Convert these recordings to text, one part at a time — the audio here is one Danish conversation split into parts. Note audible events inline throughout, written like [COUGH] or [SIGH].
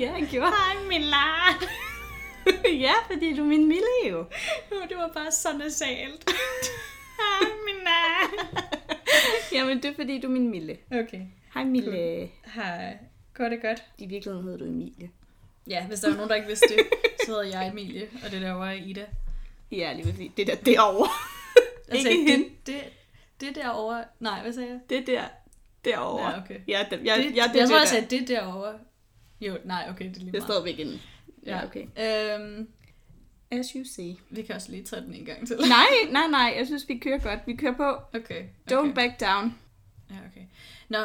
ja, jeg gjorde. Hej, Milla. [LAUGHS] ja, fordi du er min Mille jo. Jo, det var bare så nasalt. Hej, Milla. [LAUGHS] Jamen, det er fordi, du er min Mille. Okay. Hej Mille. Hej. Går det godt? I virkeligheden hedder du Emilie. Ja, hvis der var nogen, der ikke vidste det, så hedder jeg Emilie, og det derovre er Ida. Ja, lige præcis. Det der derovre. [LAUGHS] Altså, Ikke hende. det, det, det derovre... Nej, hvad sagde jeg? Det der derovre. Ja, okay. Ja, det, jeg, det, jeg, det, jeg tror, jeg der. sagde det derovre. Jo, nej, okay, det er lige meget. står væk inden. Ja, okay. Øhm, As you see. vi kan også lige tage den en gang til. Nej, [LAUGHS] nej, nej. Jeg synes, vi kører godt. Vi kører på. Okay. okay. Don't back down. Ja, okay. Nå,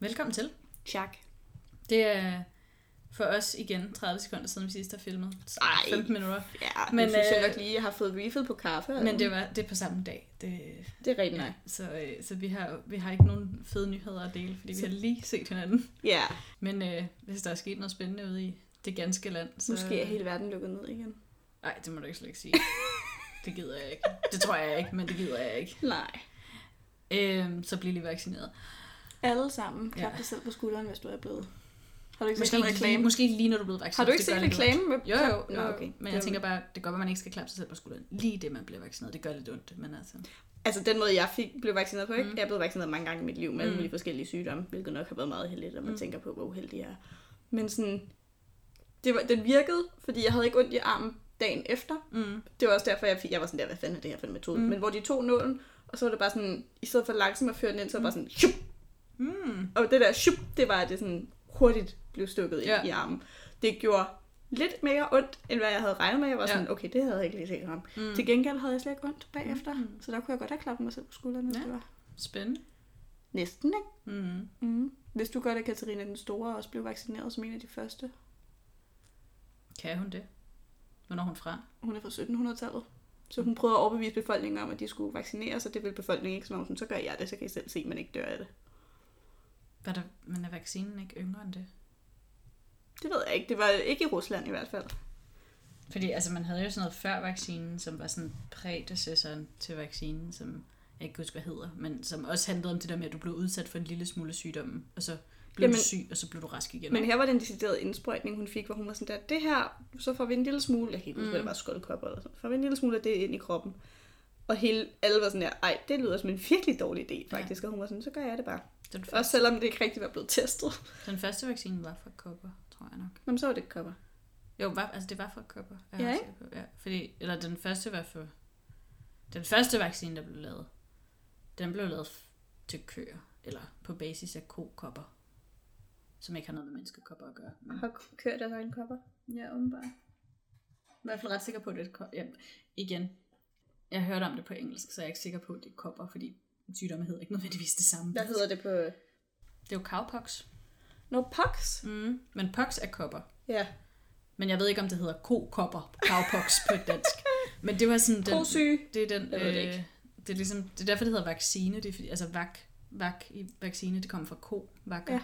velkommen til. Chuck. Det er for os igen 30 sekunder siden vi sidst har filmet. Ej. 15 minutter. Ja, Men, men synes jeg øh, nok lige, jeg har fået refill på kaffe. Men det, var, det er på samme dag. Det, det er rigtigt nej. så, øh, så vi har, vi har ikke nogen fede nyheder at dele, fordi Så- vi har lige set hinanden. Ja, Men øh, hvis der er sket noget spændende ude i det ganske land, så... måske er hele verden lukket ned igen. Nej, det må du ikke slet ikke sige. [LAUGHS] det gider jeg ikke. Det tror jeg ikke, men det gider jeg ikke. Nej. Øhm, så bliv lige vaccineret. Alle sammen. Klap Ja. dig selv på skulderen, hvis du er blevet. Har du ikke Måske set lige, reklame? måske lige når du er blevet vaccineret. Har du ikke set gør lidt reklamen? med-. Jo, jo, Nå, jo. okay. Men jeg var- tænker bare, det godt være, man ikke skal klappe sig selv på skulderen. Lige det, man bliver vaccineret. Det gør lidt ondt, men altså... Altså den måde, jeg fik, blev vaccineret på, ikke? Mm. Mm. Jeg er blevet vaccineret mange gange i mit liv med Mm. mulige forskellige sygdomme, hvilket nok har været meget heldigt, når man Mm. mm. tænker på, hvor uheldig jeg er. Men sådan, det var, den virkede, fordi jeg havde ikke ondt i armen dagen efter. Mm. Det var også derfor, jeg, fik, jeg var sådan der, hvad fanden er det her for en metode? Mm. Mm. Men hvor de tog nålen, og så var det bare sådan, i stedet for langsomt at føre den ind, så var det bare sådan, shup! Mm. Og det der shup, det var, at det sådan hurtigt blev stukket Ja. i armen. Det gjorde lidt mere ondt, end hvad jeg havde regnet med. Jeg var Ja. sådan, okay, det havde jeg ikke lige set ham. Mm. Til gengæld havde jeg slet ikke ondt bagefter, Mm. så der kunne jeg godt have klappet mig selv på skulderen, hvis Ja. det var. Spændende. Næsten, ikke? Mm. Mm. Hvis du godt, at Katarina den Store også blev vaccineret som en af de første. Kan hun det? Hvornår er hun fra? Hun er fra 1700-tallet. Så hun prøvede at overbevise befolkningen om, at de skulle vaccineres, og det ville befolkningen ikke, så hun sådan, så gør jeg det, så kan I selv se, at man ikke dør af det. Var der, men er vaccinen ikke yngre end det? Det ved jeg ikke. Det var ikke i Rusland i hvert fald. Fordi altså, man havde jo sådan noget før vaccinen, som var sådan prædecessoren til vaccinen, som jeg ikke kan huske, hvad hedder, men som også handlede om det der med, at du blev udsat for en lille smule sygdom, og så blev Jamen, du syg, og så blev du rask igen. Men her var det en decideret indsprøjtning, hun fik, hvor hun var sådan der, det her, så får vi en lille smule, jeg kan ikke huske, Mm. det var, skoldkopper eller sådan, får vi en lille smule af det ind i kroppen. Og hele, alle var sådan der, ej, det lyder som en virkelig dårlig idé, faktisk. Ja. Og hun var sådan, så gør jeg det bare. den, Også første, selvom det ikke rigtig var blevet testet. den første vaccine var fra kopper, tror jeg nok. Jamen, så var det kopper. Jo, var, altså det var fra kopper. Jeg Ja, er ikke? På, ja, fordi, eller den første var for... Den første vaccine, der blev lavet, den blev lavet til køer, eller på basis af kokopper, som ikke har noget med menneskekopper at gøre. Men, Har kørt deres egen kopper? ja, åbenbart. Jeg er i hvert fald ret sikker på, at det er ja, igen, jeg har hørt om det på engelsk, så jeg er ikke sikker på, at det er kopper, fordi sygdomme hedder ikke nødvendigvis det samme. Hvad hedder det på... Det er jo cowpox. No, pox? Mm. Men pox er kopper. Ja. Men jeg ved ikke, om det hedder kokopper, cowpox på dansk. Men det var sådan den... Kosyge? Det er den... Jeg ved det øh, ikke. det er ligesom, det er derfor, det hedder vaccine. Det er fordi, altså vak, vak i vaccine, det kommer fra ko, vakker. Ja.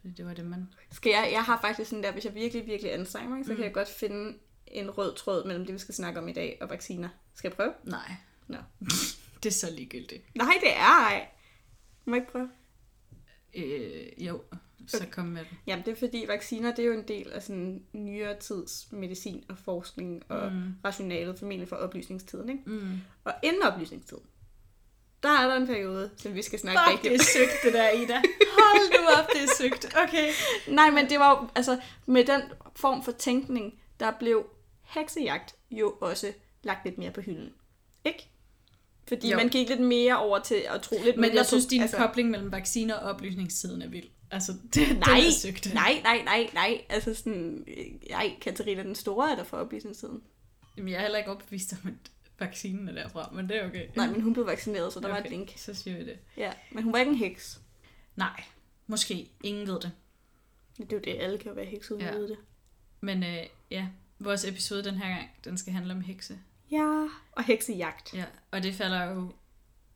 Fordi det var det, man... Skal jeg, jeg har faktisk sådan der, hvis jeg virkelig, virkelig anstrenger mig, så Mm. mm. kan jeg godt finde en rød tråd mellem det, vi skal snakke om i dag, og vacciner. Skal jeg prøve? Nej. Nå. [LAUGHS] det er så ligegyldigt. Nej, det er ej. Må jeg ikke prøve? Øh, jo, så kom med den. Jamen, det er fordi, vacciner, det er jo en del af sådan nyere tids medicin og forskning og Mm. rationalet, formentlig fra oplysningstiden, ikke? Mm. Og inden oplysningstiden, der er der en periode, som vi skal snakke Fuck, rigtig det er søgt, det der, Ida. Hold nu op, det er søgt. Okay. Nej, men det var jo, altså, med den form for tænkning, der blev heksejagt jo også lagt lidt mere på hylden. Ikke? Fordi Jo. man gik lidt mere over til at tro lidt Men jeg synes, din altså... kobling mellem vacciner og oplysningstiden er vild. Altså, [LAUGHS] det, Nej, den er søgt. nej, nej, nej, nej. Altså sådan, øh, nej, Katarina den Store er der for oplysningstiden. Jamen, jeg er heller ikke opbevist om, at vaccinen er derfra, men det er okay. Nej, men hun blev vaccineret, så der okay. var et link. Så siger vi det. Ja, men hun var ikke en heks. Nej, måske. Ingen ved det. Det er jo det, alle kan jo være heks uden Ja. at vide det. Men øh, ja, vores episode den her gang, den skal handle om hekse. Ja, og heksejagt. Ja, og det falder jo...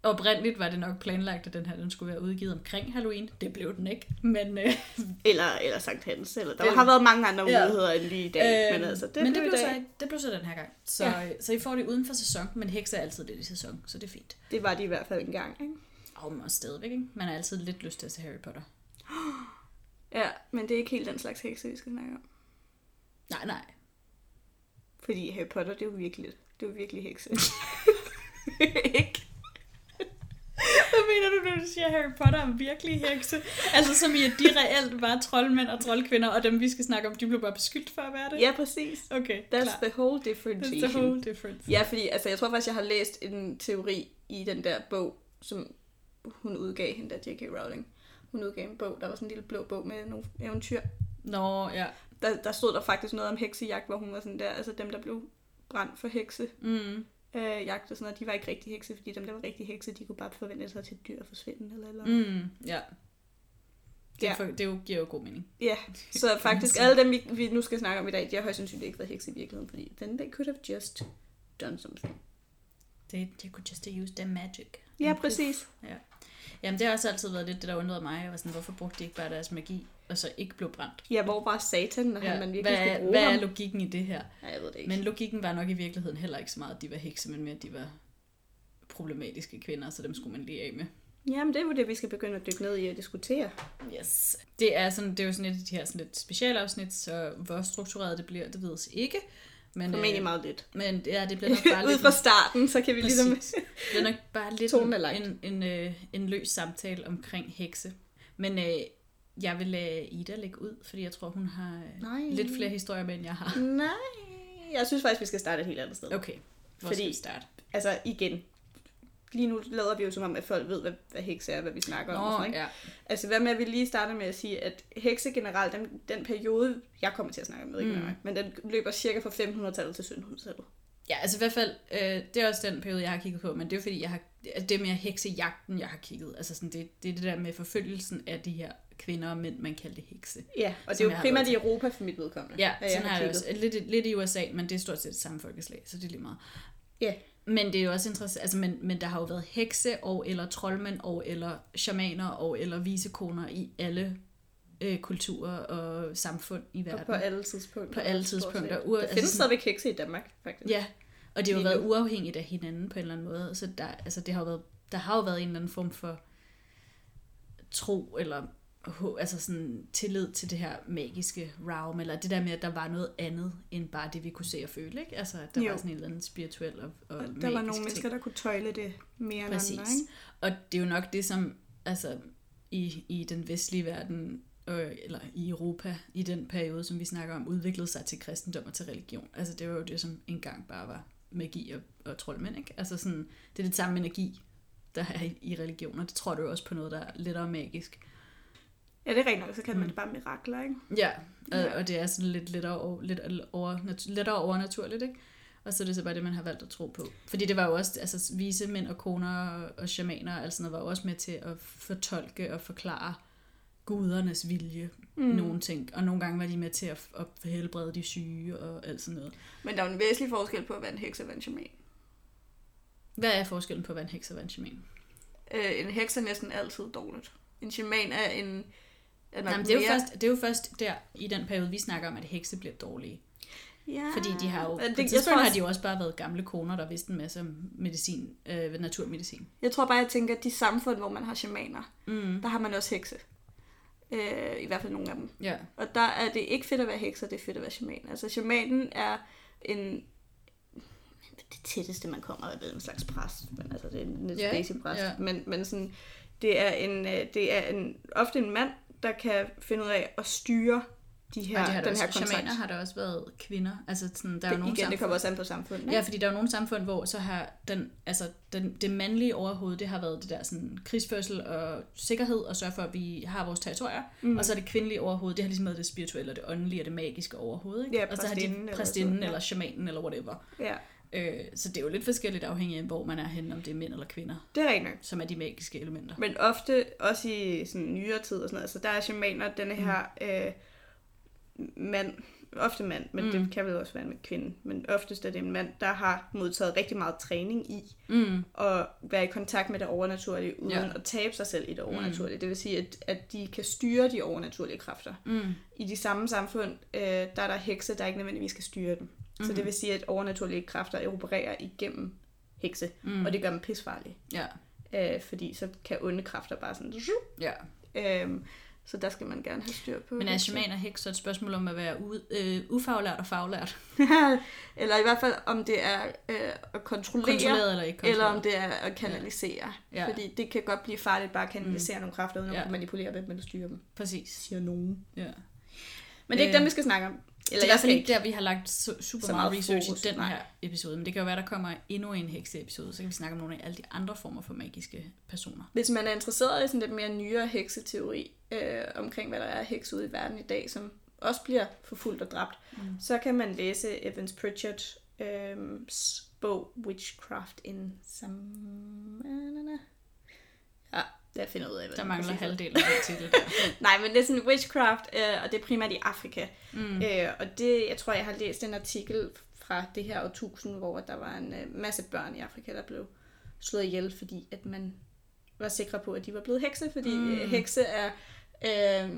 Oprindeligt var det nok planlagt, at den her den skulle være udgivet omkring Halloween. Det blev den ikke, men... Øh, [LAUGHS] Eller, eller Sankt Hans. Eller, der Det- har været mange andre Ja. muligheder end lige i dag. øh, men altså, det, men det blev blev, i så, det blev så den her gang. Så, Ja. ja. så I får det uden for sæson, men hekse er altid lidt i sæson, så det er fint. Det var de i hvert fald en gang, ikke? Og man stadigvæk, ikke? Man har altid lidt lyst til at se Harry Potter. [GASPS] Ja, men det er ikke helt den slags hekse, vi skal snakke om. Nej, nej. Fordi Harry Potter, det er jo virkelig, det er jo virkelig hekse. [LAUGHS] ikke? [LAUGHS] Mener du, når du siger, Harry Potter er virkelig hekse? Altså som i, at de reelt var troldmænd og troldkvinder, og dem, vi skal snakke om, de blev bare beskyldt for at være det? Ja, præcis. Okay, That's klar. the whole differentiation. That's the whole difference. Ja, fordi altså, jeg tror faktisk, jeg har læst en teori i den der bog, som hun udgav, hende der J.K. Rowling. Hun udgav en bog, der var sådan en lille blå bog med nogle eventyr. Nå, ja. Der, der stod der faktisk noget om heksejagt, hvor hun var sådan der, altså dem, der blev brændt for hekse. Mm. Øh, jagt og sådan noget, de var ikke rigtig hekse, fordi dem, der var rigtig hekse, de kunne bare forvente sig til dyr at forsvinde. Eller, eller. Mm, ja. Det, Ja. for, det er jo, giver jo god mening. Ja, så [LAUGHS] faktisk alle dem, vi, vi nu skal snakke om i dag, de har højst sandsynligt ikke været hekse i virkeligheden, fordi then they could have just done something. They, they could just have used their magic. Ja, præcis. Ja. Jamen, det har også altid været lidt det, der undrede mig. Jeg var sådan, hvorfor brugte de ikke bare deres magi, og så ikke blev brændt? Ja, hvor var satan, når ja, man virkelig hvad, skulle bruge hvad ham? er logikken i det her? Ja, jeg ved det ikke. Men logikken var nok i virkeligheden heller ikke så meget, at de var hekse, men mere, at de var problematiske kvinder, så dem skulle man lige af med. Jamen, det er jo det, vi skal begynde at dykke ned i og diskutere. Yes. Det er, sådan, det er jo sådan et af de her sådan lidt specialafsnit, så hvor struktureret det bliver, det ved jeg ikke. Men, Formentlig øh, meget lidt. men ja, det bliver [LAUGHS] nok bare Ud lidt... fra starten, så kan vi ligesom... Præcis. Det er nok bare lidt lagt. en, en, øh, en løs samtale omkring hekse. Men øh, jeg vil lade Ida lægge ud, fordi jeg tror, hun har øh, Nej. lidt flere historier med, end jeg har. Nej, jeg synes faktisk, vi skal starte et helt andet sted. Okay, hvor Fordi- skal vi starte? Altså, igen. Lige nu lader vi jo som om, at folk ved, hvad, hvad hekse er, hvad vi snakker om. og sådan, ikke? ja. Altså, hvad med, at vi lige starter med at sige, at hekse generelt, den, den periode, jeg kommer til at snakke om, jeg ikke, Mm. men den løber cirka fra 500-tallet til 1700-tallet. Ja, altså i hvert fald, øh, det er også den periode, jeg har kigget på, men det er fordi, jeg har, altså, det er mere heksejagten, jeg har kigget. Altså sådan, det, det er det der med forfølgelsen af de her kvinder og mænd, man kaldte hekse. Ja, og det er jo jeg har primært i Europa for mit vedkommende. Ja, sådan har jeg det kigget. også. Lidt, lidt i USA, men det er stort set det samme folkeslag, så det er lige meget. Ja. Men det er jo også interessant, altså, men, men der har jo været hekse og eller troldmænd og eller shamaner og eller visekoner i alle øh, kulturer og samfund i Og verden. på alle tidspunkter. På alle tidspunkter. Ur- Der altså findes stadigvæk hekse i Danmark, faktisk. Ja, og det har jo været uafhængigt af hinanden på en eller anden måde. Så der, altså, det har jo været, der har jo været en eller anden form for tro eller altså sådan tillid til det her magiske realm, eller det der med, at der var noget andet end bare det, vi kunne se og føle. Ikke? Altså, at der Jo. var sådan en eller anden spirituel og, og, Og der var nogle ting. mennesker, der kunne tøjle det mere Præcis. end andre, ikke? Og det er jo nok det, som altså, i, i den vestlige verden, øh, eller i Europa, i den periode, som vi snakker om, udviklede sig til kristendom og til religion. Altså det var jo det, som engang bare var magi og, og troldmænd, ikke? Altså sådan, det er det samme energi, der er i, i religioner. Det tror du jo også på noget, der er lettere magisk. Ja, det er rent nok, så kalder man Mm. det bare mirakler, ikke? Ja, og, Ja. og det er sådan lidt lettere, over, lidt over, lettere overnaturligt, ikke? Og så er det så bare det, man har valgt at tro på. Fordi det var jo også, altså vise mænd og koner og shamaner og alt sådan noget, var også med til at fortolke og forklare gudernes vilje, mm. nogle ting. Og nogle gange var de med til at, at helbrede de syge og alt sådan noget. Men der er jo en væsentlig forskel på at være en heks og være en shaman. Hvad er forskellen på at være en heks og være en shaman? Øh, en heks er næsten altid dårligt. En shaman er en... At man Jamen, det, er jo mere- først, det er jo først der, i den periode, vi snakker om, at hekse bliver dårlige. Ja, Fordi de har jo, det, på tidspunkt tror har også, de jo også bare været gamle koner, der vidste en masse om medicin, øh, naturmedicin. jeg tror bare, jeg tænker, at de samfund, hvor man har shamaner, Mm. der har man også hekse. Øh, I hvert fald nogle af dem. Ja. Og der er det ikke fedt at være hekser, det er fedt at være shaman. Altså shamanen er en det tætteste, man kommer er en slags præst, men altså det er en lidt basic præst. ja. Men, men sådan, det er, en, øh, det er en, ofte en mand, der kan finde ud af at styre de her, Ja, det har den her også, kontakt. shamaner har der også været kvinder. Altså sådan, der er jo det, nogle igen, det samfund, kommer også an på samfundet. Ja, fordi der er jo nogle samfund, hvor så har den, altså den, det mandlige overhoved, det har været det der sådan krigsførsel og sikkerhed, og sørge for, at vi har vores territorier. Mm. Og så er det kvindelige overhoved, det har ligesom været det spirituelle, og det åndelige og det magiske overhoved. Ikke? Ja, og så har præstinden de eller præstinden sådan, ja. eller shamanen eller whatever. ja, Øh, så det er jo lidt forskelligt afhængig af, hvor man er henne, om det er mænd eller kvinder, det er nok. som er de magiske elementer. Men ofte, også i sådan nyere tid og sådan noget, så der er shamaner, denne her øh, mand, ofte mand, men mm. det kan vel også være en kvinde, men oftest er det en mand, der har modtaget rigtig meget træning i Mm. at være i kontakt med det overnaturlige, uden Ja. at tabe sig selv i det overnaturlige. Mm. Det vil sige, at, at de kan styre de overnaturlige kræfter. Mm. I de samme samfund, øh, der er der hekse, der ikke nødvendigvis skal styre dem. Mm. Så det vil sige, at overnaturlige kræfter opererer igennem hekse, mm. og det gør dem pisfarlige. Ja. Øh, fordi så kan onde kræfter bare sådan... Ja. Øhm, Så der skal man gerne have styr på. Men er shaman og heks så et spørgsmål om at være u- øh, ufaglært og faglært? [LAUGHS] eller i hvert fald, om det er øh, at kontrollere, eller ikke eller kontrolleret? om det er at kanalisere. Ja. Fordi det kan godt blive farligt bare at kanalisere mm. nogle kræfter, uden at Ja. kunne manipulere dem eller styre dem. Præcis. Siger nogen. Ja. Men det er ikke Øh, dem, vi skal snakke om. Eller det er i hvert fald ikke der, vi har lagt su- super Så meget meget research fokus, i den her episode. Men det kan jo være, der kommer endnu en hekseepisode, så kan vi snakke om nogle af alle de andre former for magiske personer. Hvis man er interesseret i sådan lidt mere nyere hekseteori øh, omkring, hvad der er heks ude i verden i dag, som også bliver forfulgt og dræbt, mm. så kan man læse Evans Pritchard øh, bog Witchcraft in some... Ja, jeg finder ud af, hvad Der mangler præcis halvdelen af den titel. [LAUGHS] Nej, men det er sådan witchcraft, øh, og det er primært i Afrika. Mm. Øh, og det, jeg tror, jeg har læst en artikel fra det her årtusind, hvor der var en øh, masse børn i Afrika, der blev slået ihjel, fordi at man var sikre på, at de var blevet hekse, fordi mm. øh, hekse er... Øh,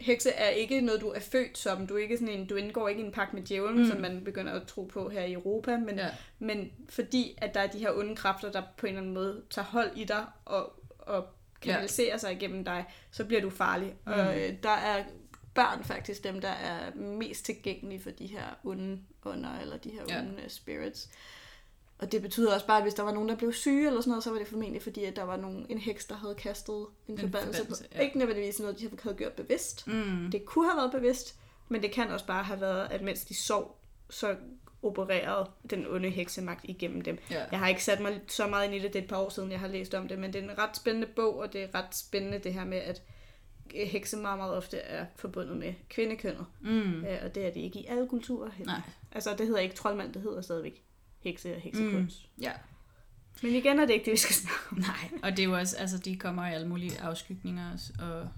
hekse er ikke noget, du er født som. Du, er ikke sådan en, du indgår ikke i en pagt med djævlen, mm. som man begynder at tro på her i Europa, men, ja. men fordi at der er de her onde kræfter, der på en eller anden måde tager hold i dig og, og kanaliserer sig igennem dig, så bliver du farlig. Mm. Og øh, der er børn faktisk dem, der er mest tilgængelige for de her onde ånder, eller de her Ja. onde øh, spirits. Og det betyder også bare, at hvis der var nogen, der blev syge eller sådan noget, så var det formentlig fordi, at der var nogen, en heks, der havde kastet en, En forbandelse. forbandelse, ja. Ikke nødvendigvis noget, de havde gjort bevidst. Mm. Det kunne have været bevidst, men det kan også bare have været, at mens de sov, så opererede den onde heksemagt igennem dem. Ja. Jeg har ikke sat mig så meget ind i det, det er et par år siden, jeg har læst om det, men det er en ret spændende bog, og det er ret spændende det her med, at hekse meget, meget ofte er forbundet med kvindekønnet. Mm. Øh, og det er det ikke i alle kulturer. heller. Nej. Altså, det hedder ikke troldmand, det hedder stadigvæk hekse og heksekunst. Mm. Ja. Men igen er det ikke det, vi skal snakke om. Nej, og det er jo også, altså de kommer i alle mulige afskygninger også, og,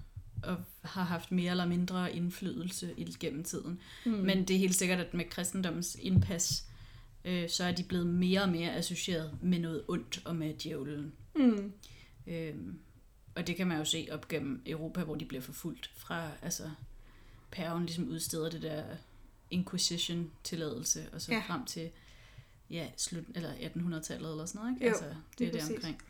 og har haft mere eller mindre indflydelse i- gennem tiden. Mm. Men det er helt sikkert, at med kristendommens indpas, øh, så er de blevet mere og mere associeret med noget ondt og med djævlen. Mm. Øhm, og det kan man jo se op gennem Europa, hvor de bliver forfulgt fra, altså paven ligesom udsteder det der Inquisition-tilladelse, og så ja. Frem til ja, slut, eller 1800-tallet eller sådan noget, ikke? Jo, altså, det er lige det præcis. omkring.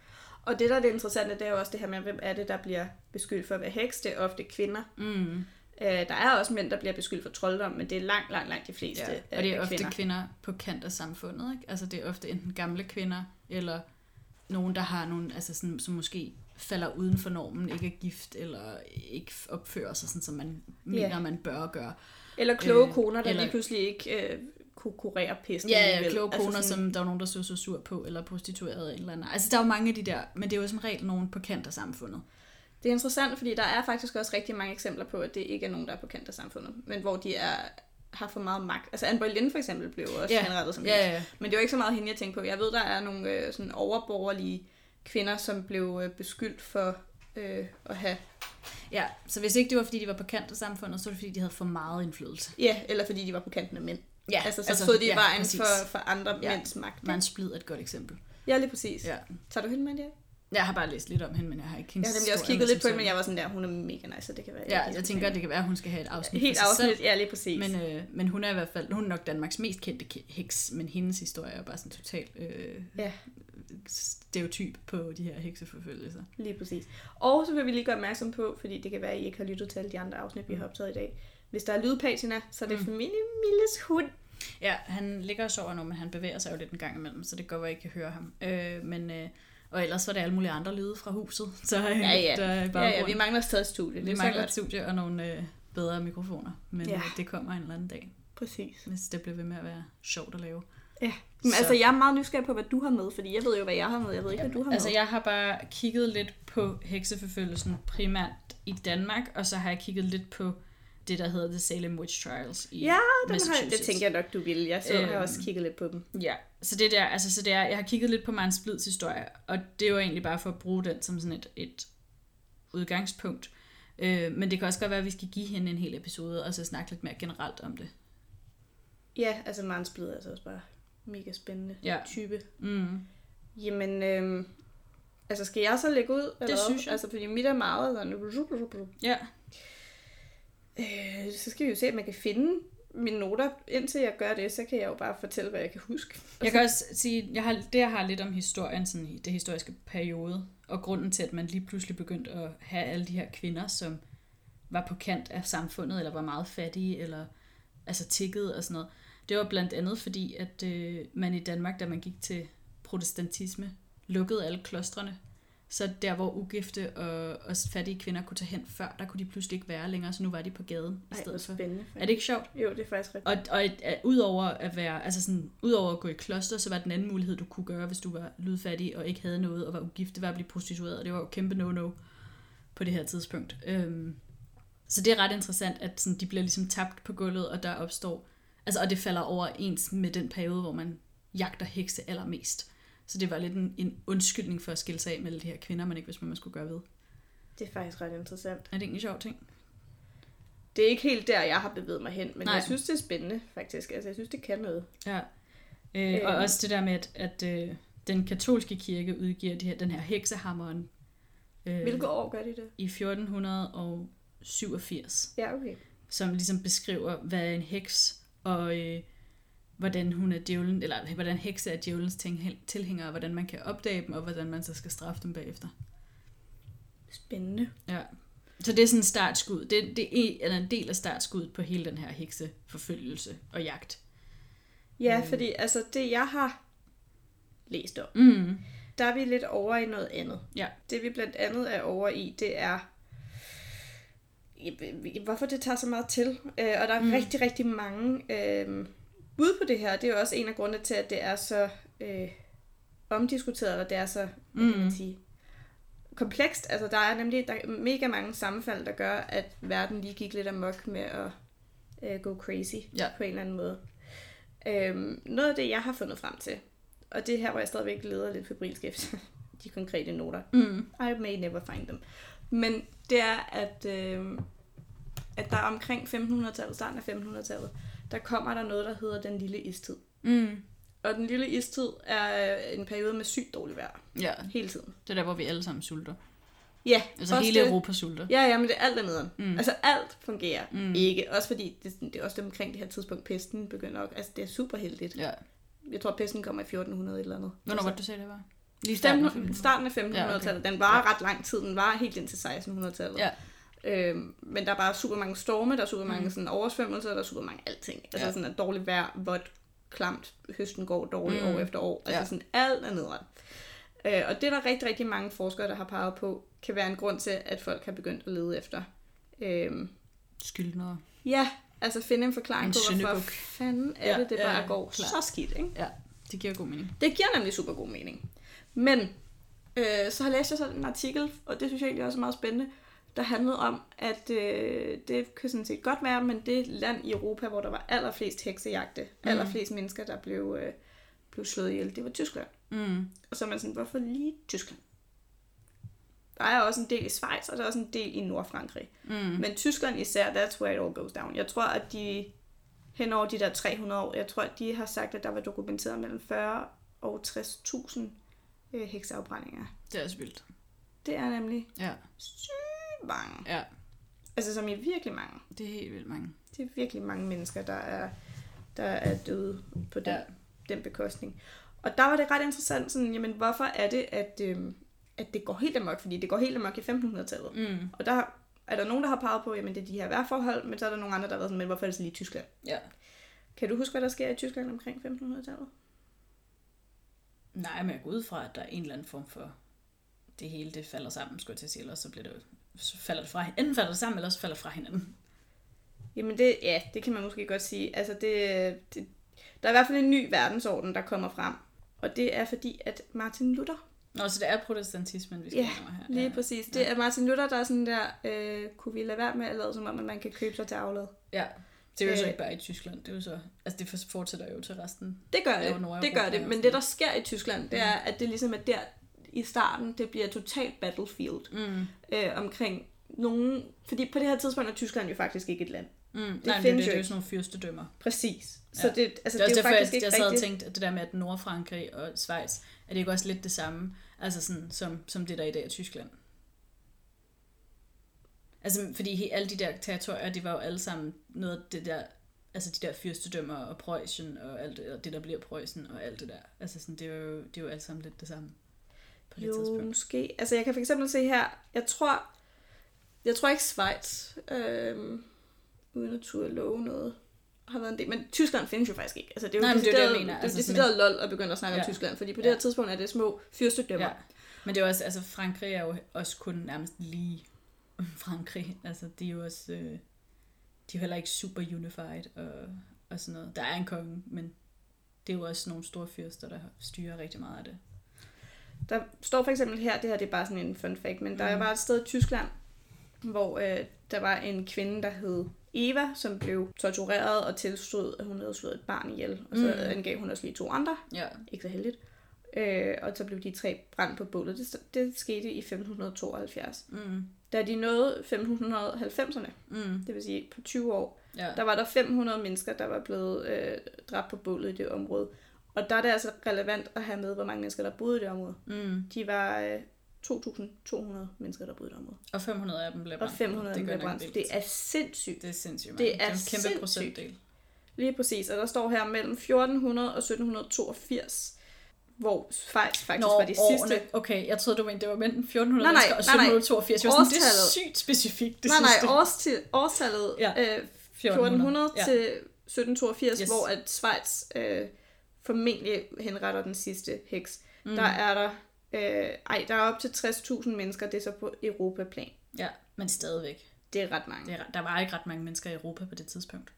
Og det, der er det interessante, det er jo også det her med, hvem er det, der bliver beskyldt for at være heks. Det er ofte kvinder. Mm. Øh, der er også mænd, der bliver beskyldt for trolddom, men det er langt, langt, langt de fleste Ja, af og det er ofte kvinder. kvinder. på kant af samfundet, ikke? Altså det er ofte enten gamle kvinder, eller nogen, der har nogen, altså sådan, som måske falder uden for normen, ikke er gift, eller ikke opfører sig sådan, som man mener, Ja. man bør gøre. Eller kloge Øh, koner, der eller- lige pludselig ikke øh, kunne kurere pesten. Ja, ja, kloge koner, altså sådan, som der var nogen, der så så sur på, eller prostituerede eller andet. Altså der er jo mange af de der, men det er jo som regel nogen på kant af samfundet. Det er interessant, fordi der er faktisk også rigtig mange eksempler på, at det ikke er nogen, der er på kant af samfundet, men hvor de er har for meget magt. Altså Anne Boleyn for eksempel blev også Ja. henrettet som Ja, ja, ja. Men det er jo ikke så meget hende, jeg tænker på. Jeg ved, der er nogle øh, sådan overborgerlige kvinder, som blev øh, beskyldt for øh, at have... Ja, så hvis ikke det var, fordi de var på kant af samfundet, så var det, fordi de havde for meget indflydelse. Ja, eller fordi de var på kanten af mænd. Ja, altså, så altså, stod de i ja, vejen præcis. for, for andre Ja. mænds magt. Man splid er et godt eksempel. Ja, lige præcis. Ja. Tager du hende med, Jack? Jeg har bare læst lidt om hende, men jeg har ikke Jeg hendes har nemlig også kigget lidt på hende, men jeg var sådan der, hun er mega nice, så det kan være... Ja, helt jeg tænker, det kan være, at hun skal have et afsnit Helt afsnit, selv. ja, lige præcis. Men, øh, men hun er i hvert fald, hun er nok Danmarks mest kendte ke- heks, men hendes historie er bare sådan totalt øh, Ja. stereotyp på de her hekseforfølgelser. Lige præcis. Og så vil vi lige gøre opmærksom på, fordi det kan være, at I ikke har lyttet til alle de andre afsnit, vi har optaget i dag. Hvis der er lydpatina, så er det mm. familie Milles hund. Ja, han ligger og sover nu, men han bevæger sig jo lidt en gang imellem, så det går at I kan høre ham. Øh, men, øh, og ellers var det alle mulige andre lyde fra huset, [LAUGHS] så øh, Ja, ja. der er Ja, bare ja, vi mangler stadig et studie. vi er mangler et studie og nogle øh, bedre mikrofoner, men Ja. øh, det kommer en eller anden dag, Præcis. hvis det bliver ved med at være sjovt at lave. Ja. Men Så- altså, jeg er meget nysgerrig på, hvad du har med, fordi jeg ved jo, hvad jeg har med. Jeg ved ikke, hvad du har Altså, med. jeg har bare kigget lidt på hekseforfølgelsen primært i Danmark, og så har jeg kigget lidt på det, der hedder The Salem Witch Trials i Ja, den har, det tænker jeg nok, du ville. Jeg så øhm. har Øhm. også kigget lidt på dem. Ja, så det der, altså så det er, jeg har kigget lidt på Maren Splids historie, og det jo egentlig bare for at bruge den som sådan et, et udgangspunkt. Øh, men det kan også godt være, at vi skal give hende en hel episode, og så snakke lidt mere generelt om det. Ja, altså Marens Blid er altså også bare mega spændende Ja. type. Mm. Jamen, øhm, altså skal jeg så lægge ud? Eller hvad? synes jeg. Altså, fordi mit er meget sådan... Ja, Øh, så skal vi jo se, om man kan finde mine noter. Indtil jeg gør det, så kan jeg jo bare fortælle, hvad jeg kan huske. jeg kan også sige, jeg har, det jeg har lidt om historien, sådan i det historiske periode, og grunden til, at man lige pludselig begyndte at have alle de her kvinder som var på kant af samfundet, eller var meget fattige, eller altså tikkede og sådan noget. Det var blandt andet fordi, at øh, man i Danmark, da man gik til protestantisme, lukkede alle klostrene. Så der, hvor ugifte og, og fattige kvinder kunne tage hen før, der kunne de pludselig ikke være længere, så nu var de på gaden i Ej, stedet for. spændende. Er det ikke sjovt? Jo, det er faktisk rigtigt. Og, og et, at, udover at være, altså sådan, udover at gå i kloster, så var den anden mulighed, du kunne gøre, hvis du var lydfattig og ikke havde noget og var ugift, det var at blive prostitueret. Det var jo kæmpe no-no på det her tidspunkt. Øhm, så det er ret interessant, at sådan, de bliver ligesom tabt på gulvet, og der opstår, altså, og det falder overens med den periode, hvor man jagter hekse allermest. Så det var lidt en, en undskyldning for at skille sig af med alle de her kvinder, man ikke vidste, hvad man skulle gøre ved. Det er faktisk ret interessant. Er det ikke en sjov ting? Det er ikke helt der, jeg har bevæget mig hen, men Nej. jeg synes, det er spændende, faktisk. Altså, jeg synes, det kan noget. Ja. Øh, og Øhm. også det der med, at, at øh, den katolske kirke udgiver de her, den her heksehammeren øh, Hvilket år gør de det? i 1487, Ja, okay. som ligesom beskriver, hvad en heks, og øh, hvordan hun er djævlen, eller hvordan hekse er djævelens ting- tilhængere, hvordan man kan opdage dem, og hvordan man så skal straffe dem bagefter. Spændende. Ja. Så det er sådan en startskud. Det, det er, en del af startskuddet på hele den her hekseforfølgelse og jagt. Ja, Øh. fordi altså, det jeg har læst om, Mm. der er vi lidt over i noget andet. Ja. Det vi blandt andet er over i, det er, hvorfor det tager så meget til. Øh, og der er Mm. mm. rigtig, rigtig mange øh, bud på det her. Det er jo også en af grundene til, at det er så øh, omdiskuteret, og det er så, hvad kan man Mm. sige, komplekst. Altså, der er nemlig der er mega mange sammenfald, der gør, at verden lige gik lidt amok med at øh, gå crazy Ja. på en eller anden måde. Øhm, noget af det, jeg har fundet frem til, og det er her, hvor jeg stadigvæk leder lidt febrilsk efter [LAUGHS] de konkrete noter. Mm. I may never find them. Men det er, at, øh, at der omkring 1500-tallet, starten af 1500-tallet, der kommer der noget, der hedder den lille istid. Mm. Og den lille istid er en periode med sygt dårligt vejr. Ja, Hele tiden. det er der, hvor vi alle sammen sulter. Ja, Altså hele det. Europa sulter. Ja, ja, men det er alt nederen. Mm. Altså alt fungerer Mm. ikke. Også fordi, det, det er også det omkring det her tidspunkt, pesten begynder at... Altså det er super heldigt. Ja. Jeg tror, pesten kommer i 1400 eller andet. Hvornår altså, var det, du sagde, det var? Lige starten af 15, 1500. starten af 1500-tallet. Den var ret lang tid. Den var helt indtil 1600-tallet. Ja. Øhm, men der er bare super mange storme, der er super mange Mm. sådan, oversvømmelser, der er super mange alting. Altså Ja. sådan at dårligt vejr, vådt, klamt, høsten går dårligt Mm. år efter år. Altså Ja. sådan alt er nedret. Øh, og det er der rigtig, rigtig mange forskere, der har peget på, kan være en grund til, at folk har begyndt at lede efter. Øhm, Skyldnere. ja, altså finde en forklaring En på, hvorfor syndebuk. fanden er Ja, det, bare ja, går klart. så skidt, ikke? Ja, det giver god mening. Det giver nemlig super god mening. Men øh, så har jeg læst jeg så en artikel, og det synes jeg egentlig også er meget spændende, der handlede om, at øh, det kan sådan set godt være, men det land i Europa, hvor der var allerflest heksejagte, mm. allerflest mennesker, der blev, øh, blev slået ihjel, det var Tyskland. Mm. Og så er man sådan, hvorfor lige Tyskland? Der er også en del i Schweiz, og der er også en del i Nordfrankrig. Mm. Men Tyskland især, that's where it all goes down. Jeg tror, at de hen over de der 300 år, jeg tror, at de har sagt, at der var dokumenteret mellem 40 og 60.000 øh, hekseafbrændinger. Det er også vildt. Det er nemlig Ja. sygt mange. ja, Altså som i virkelig mange. det er helt vildt mange. Det er virkelig mange mennesker, der er, der er døde på den, Ja. den bekostning. Og der var det ret interessant, sådan, jamen hvorfor er det, at, øhm, at det går helt amok? Fordi det går helt amok i 1500-tallet. Mm. Og der er der nogen, der har peget på, jamen det er de her vejrforhold, men så er der nogle andre, der har været sådan, men hvorfor er det så lige Tyskland? Ja. Kan du huske, hvad der sker i Tyskland omkring 1500-tallet? Nej, men jeg går ud fra, at der er en eller anden form for det hele, det falder sammen, skulle jeg til at sige, ellers så bliver det så falder det fra, enten falder det sammen, eller så falder det fra hinanden. Jamen det, ja, det kan man måske godt sige. Altså det, det, der er i hvert fald en ny verdensorden, der kommer frem. Og det er fordi, at Martin Luther, Nå, så det er protestantismen, vi skal Ja, over her. lige ja. ja. præcis, det er Martin Luther, der er sådan der, øh, kunne vi lade være med at lade som om, at man kan købe sig til aflad? ja. Det er jo så Øh. ikke bare i Tyskland, det er jo så, altså det fortsætter jo til resten. Det gør Det det, gør det. Men det, der sker i Tyskland, det er, at det ligesom er der i starten, det bliver totalt battlefield Mm. øh, omkring nogen... Fordi på det her tidspunkt er Tyskland jo faktisk ikke et land. Mm. Det Nej, findes det, det, jo det er jo sådan nogle fyrstedømmer. Præcis. Så Ja. det, altså, det er det er jo faktisk jeg, ikke jeg sad og tænkte, at det der med, at Nordfrankrig og Schweiz, er det ikke også lidt det samme, altså sådan, som, som det der i dag er Tyskland? Altså, fordi he, alle de der territorier, de var jo alle sammen noget af det der, altså de der fyrstedømmer og Preussen og alt det, og det der bliver Preussen og alt det der. Altså sådan, det er jo, det er jo alt sammen lidt det samme på det Jo, tidspunkt. måske. Altså jeg kan for eksempel se her, jeg tror, Jeg tror ikke Schweiz, øh, uden at turde love noget, har været en del. Men Tyskland findes jo faktisk ikke. Altså, det er jo Nej, men det er decideret, det, jeg mener. det er Altså, decideret lol at begynde at snakke Ja. om Tyskland, fordi på det Ja. her tidspunkt er det små fyrstedømmer. Ja. Men det er også, altså Frankrig er jo også kun nærmest lige [LAUGHS] Frankrig. Altså de er jo også, øh, de er jo heller ikke super unified og, og sådan noget. Der er en konge, men det er jo også nogle store fyrster, der styrer rigtig meget af det. Der står for eksempel her, det her det er bare sådan en fun fact, men der Mm. var et sted i Tyskland, hvor øh, der var en kvinde, der hed Eva, som blev tortureret og tilstod, at hun havde slået et barn ihjel. Og så mm. angav hun også lige to andre. Ja. Ikke så heldigt. Øh, og så blev de tre brændt på bålet. Det, det skete i 1572. Mm. Da de nåede 1590'erne, Mm. det vil sige på 20 år, Ja. der var der 500 mennesker, der var blevet øh, dræbt på bålet i det område. Og der er det altså relevant at have med, hvor mange mennesker, der boede i det område. Mm. De var øh, 2.200 mennesker, der boede i det område. Og 500 af dem blev Og brændt. 500 af dem blev brændt. Det er sindssygt. det er sindssygt det mange. er en kæmpe sindssygt. procentdel. Lige præcis. Og der står her mellem 1400 og 1782, hvor Schweiz faktisk Nå, var de årene. sidste. Okay, jeg troede, du mente, det var mellem 1400 Nej, nej, og nej, nej. 1782. Jeg var sådan, det er sygt specifikt, det nej, sidste. nej, årstil, årstallet Ja. øh, 1400 Ja. til 1782, Yes. yes. hvor at Schweiz øh, formentlig henretter den sidste heks. Mm. Mm. Der er der, øh, ej, der er op til 60.000 mennesker, det er så på Europaplan. Ja, men stadigvæk. Det er ret mange. Det er, der var ikke ret mange mennesker i Europa på det tidspunkt.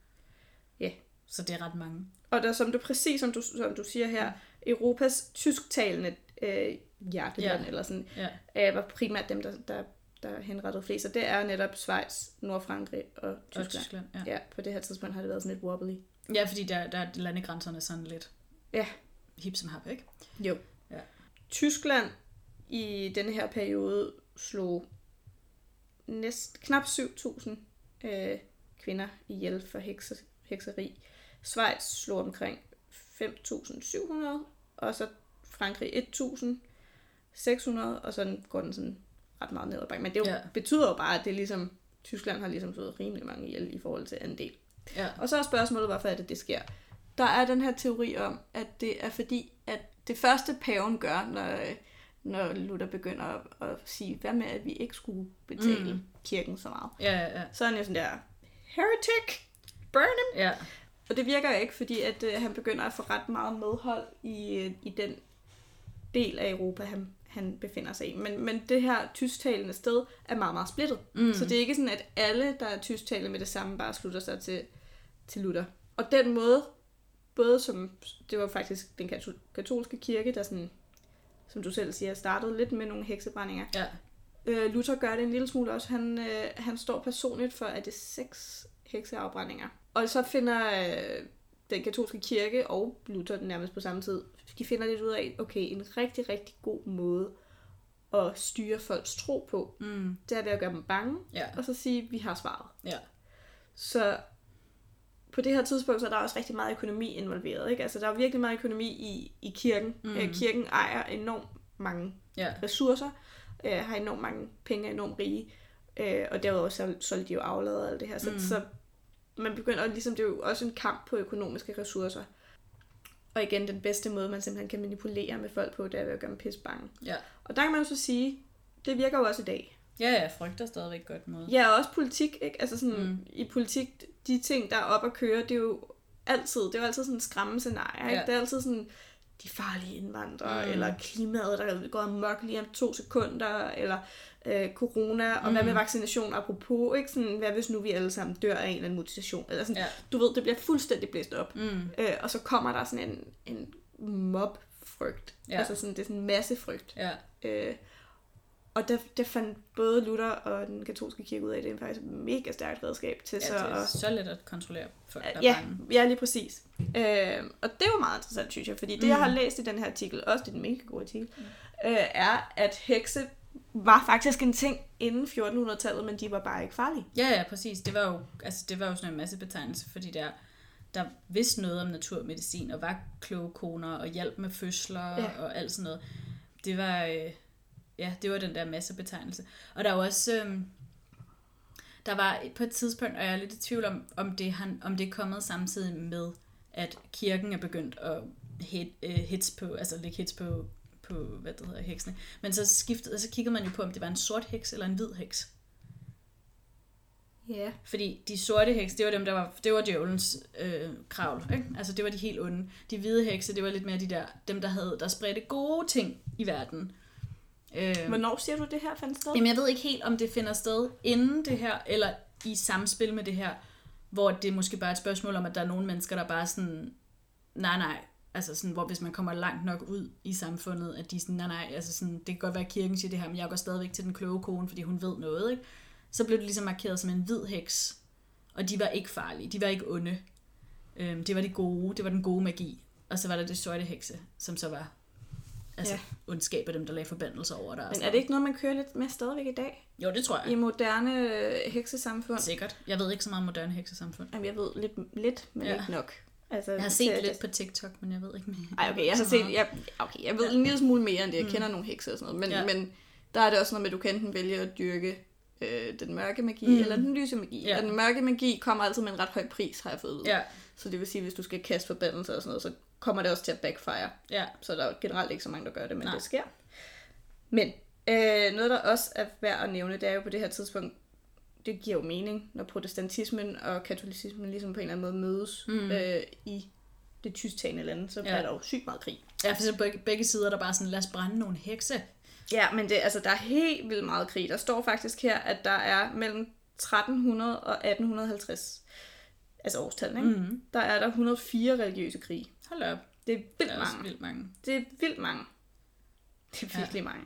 Ja. Så det er ret mange. Og der, som du præcis som du, som du siger her, Europas tysktalende øh, hjerteland, Ja. eller sådan, Ja. øh, var primært dem, der, der, der henrettede flest. Og det er netop Schweiz, Nordfrankrig og Og Tyskland. Tyskland, ja. Ja, på det her tidspunkt har det været sådan lidt wobbly. Ja, fordi der, der er landegrænserne sådan lidt Ja. hip som hap, ikke? Jo. Ja. Tyskland i denne her periode slog næst, knap 7.000 øh, kvinder ihjel for hekse, hekseri. Schweiz slog omkring 5.700, og så Frankrig 1.600, og så går den sådan ret meget ned ad bakke. Men det jo, Ja. betyder jo bare, at det er ligesom, Tyskland har ligesom slået rimelig mange ihjel i forhold til anden del. Ja. Og så er spørgsmålet, hvorfor er det, det sker? Der er den her teori om, at det er fordi, at det første paven gør, når, når Luther begynder at, at sige, hvad med, at vi ikke skulle betale Mm. kirken så meget. Ja, ja, ja. Så er han jo sådan der, heretic, burn him. ja. Og det virker ikke, fordi at øh, han begynder at få ret meget medhold i, øh, i den del af Europa, han, han befinder sig i. Men, men det her tysktalende sted er meget, meget splittet. Mm. Så det er ikke sådan, at alle, der er tysktalende med det samme, bare slutter sig til, til Luther. Og den måde, både som, det var faktisk den katol- katolske kirke, der sådan, som du selv siger, startede lidt med nogle heksebrændinger. Ja. Øh, Luther gør det en lille smule også. Han, øh, han står personligt for, at det er seks hekseafbrændinger. Og så finder øh, den katolske kirke og Luther nærmest på samme tid, de finder lidt ud af, okay, en rigtig, rigtig god måde at styre folks tro på, Mm. det er ved at gøre dem bange, Ja. og så sige, vi har svaret. Ja. Så på det her tidspunkt, så er der også rigtig meget økonomi involveret. Ikke? Altså, der er virkelig meget økonomi i, i kirken. Mm. Mm. Kirken ejer enormt mange Ja. ressourcer, øh, har enormt mange penge, er enormt rige, øh, og derudover så solgte de jo aflader og alt det her. Så, Mm. så man begynder ligesom, det er jo også en kamp på økonomiske ressourcer. Og igen, den bedste måde, man simpelthen kan manipulere med folk på, det er ved at gøre dem pisse bange. Ja. Og der kan man jo så sige, det virker jo også i dag. Ja, ja, frygt er stadigvæk godt mod. Ja, og også politik, ikke? Altså sådan, mm. i politik, de ting, der er op at køre, det er jo altid, det er jo altid sådan en skræmmescenarie, ikke? Ja. Ja. Det er altid sådan, de farlige indvandrere, Mm. eller klimaet, der går amok lige om to sekunder, eller øh, corona, og mm. hvad med Mm. vaccination apropos, ikke? Sådan, hvad hvis nu vi alle sammen dør af en eller anden mutation, eller sådan, Ja. du ved, det bliver fuldstændig blæst op. Mm. Øh, og så kommer der sådan en, en mobfrygt, Ja. ja. altså sådan, det er sådan en masse frygt. Ja. Øh, og der, der fandt både Luther og den katolske kirke ud af, at det er faktisk et mega stærkt redskab til ja, så det er at... så let at kontrollere folk, der er Ja, bange. ja, lige præcis. Øh, og det var meget interessant, synes jeg, fordi det, Mm. jeg har læst i den her artikel, også det er en mega god artikel, øh, er, at hekse var faktisk en ting inden 1400-tallet, men de var bare ikke farlige. Ja, ja, præcis. Det var jo, altså, det var jo sådan en masse betegnelse, fordi der, der vidste noget om naturmedicin, og var kloge koner, og hjælp med fødsler. Ja. og alt sådan noget. Det var, øh, ja, det var den der masse betegnelse. Og der var også, øh, der var på et tidspunkt, og jeg er lidt i tvivl om, om det, han, om det er kommet samtidig med, at kirken er begyndt at hit, øh, hits på, altså lægge hits på, på, hvad det hedder, heksene. Men så skiftede, så kiggede man jo på, om det var en sort heks eller en hvid heks. Ja. Fordi de sorte hekse, det var dem, der var, det var djævelens øh, kravl, ikke? Altså det var de helt onde. De hvide hekse, det var lidt mere de der, dem der havde, der spredte gode ting i verden. Øh, Hvornår siger du, det her fandt sted? Jamen, jeg ved ikke helt, om det finder sted inden det her, eller i samspil med det her, hvor det er måske bare et spørgsmål om, at der er nogle mennesker, der bare er sådan, nej, nej, altså sådan, hvor hvis man kommer langt nok ud i samfundet, at de er sådan, nej, nej, altså sådan, det kan godt være, at kirken siger det her, men jeg går stadigvæk til den kloge kone, fordi hun ved noget, ikke? Så blev det ligesom markeret som en hvid heks, og de var ikke farlige, de var ikke onde. Øhm, det var de gode, det var den gode magi. Og så var der det sorte hekse, som så var altså Ja. ja. ondskab af dem, der lagde forbandelser over der. og Men er det ikke noget, man kører lidt med stadigvæk i dag? Jo, det tror jeg. I moderne øh, heksesamfund? Sikkert. Jeg ved ikke så meget om moderne heksesamfund. Jamen, jeg ved lidt, lidt men Ja. ikke nok. Altså, Jeg har set at- lidt på TikTok, men jeg ved ikke mere. Ej, okay, jeg har set, jeg, okay, jeg ved en lille smule mere end det. Jeg kender nogle hekse og sådan noget. Men, Ja. men der er det også noget med, at du kan enten vælge at dyrke øh, den mørke magi, Mm. eller den lyse magi. Ja. Og den mørke magi kommer altid med en ret høj pris, har jeg fået at vide. Ja, Så det vil sige, hvis du skal kaste forbandelser og sådan noget, så kommer det også til at backfire. ja. Så der er generelt ikke så mange, der gør det, men Nej. Det sker. Men øh, noget, der også er værd at nævne, det er jo på det her tidspunkt, det giver jo mening, når protestantismen og katolicismen ligesom på en eller anden måde mødes mm. øh, i det tysktalende lande, så Ja. ja. er der jo sygt meget krig. Ja, for så begge, begge sider, der bare sådan, lad os brænde nogle hekse. Ja, men det, altså, der er helt vildt meget krig. Der står faktisk her, at der er mellem 1300 og 1850, altså årstal, ikke? Mm. der er der 104 religiøse krige. Hold op. Det er vildt Det er mange. vildt mange. Det er vildt mange. Det er virkelig ja. mange.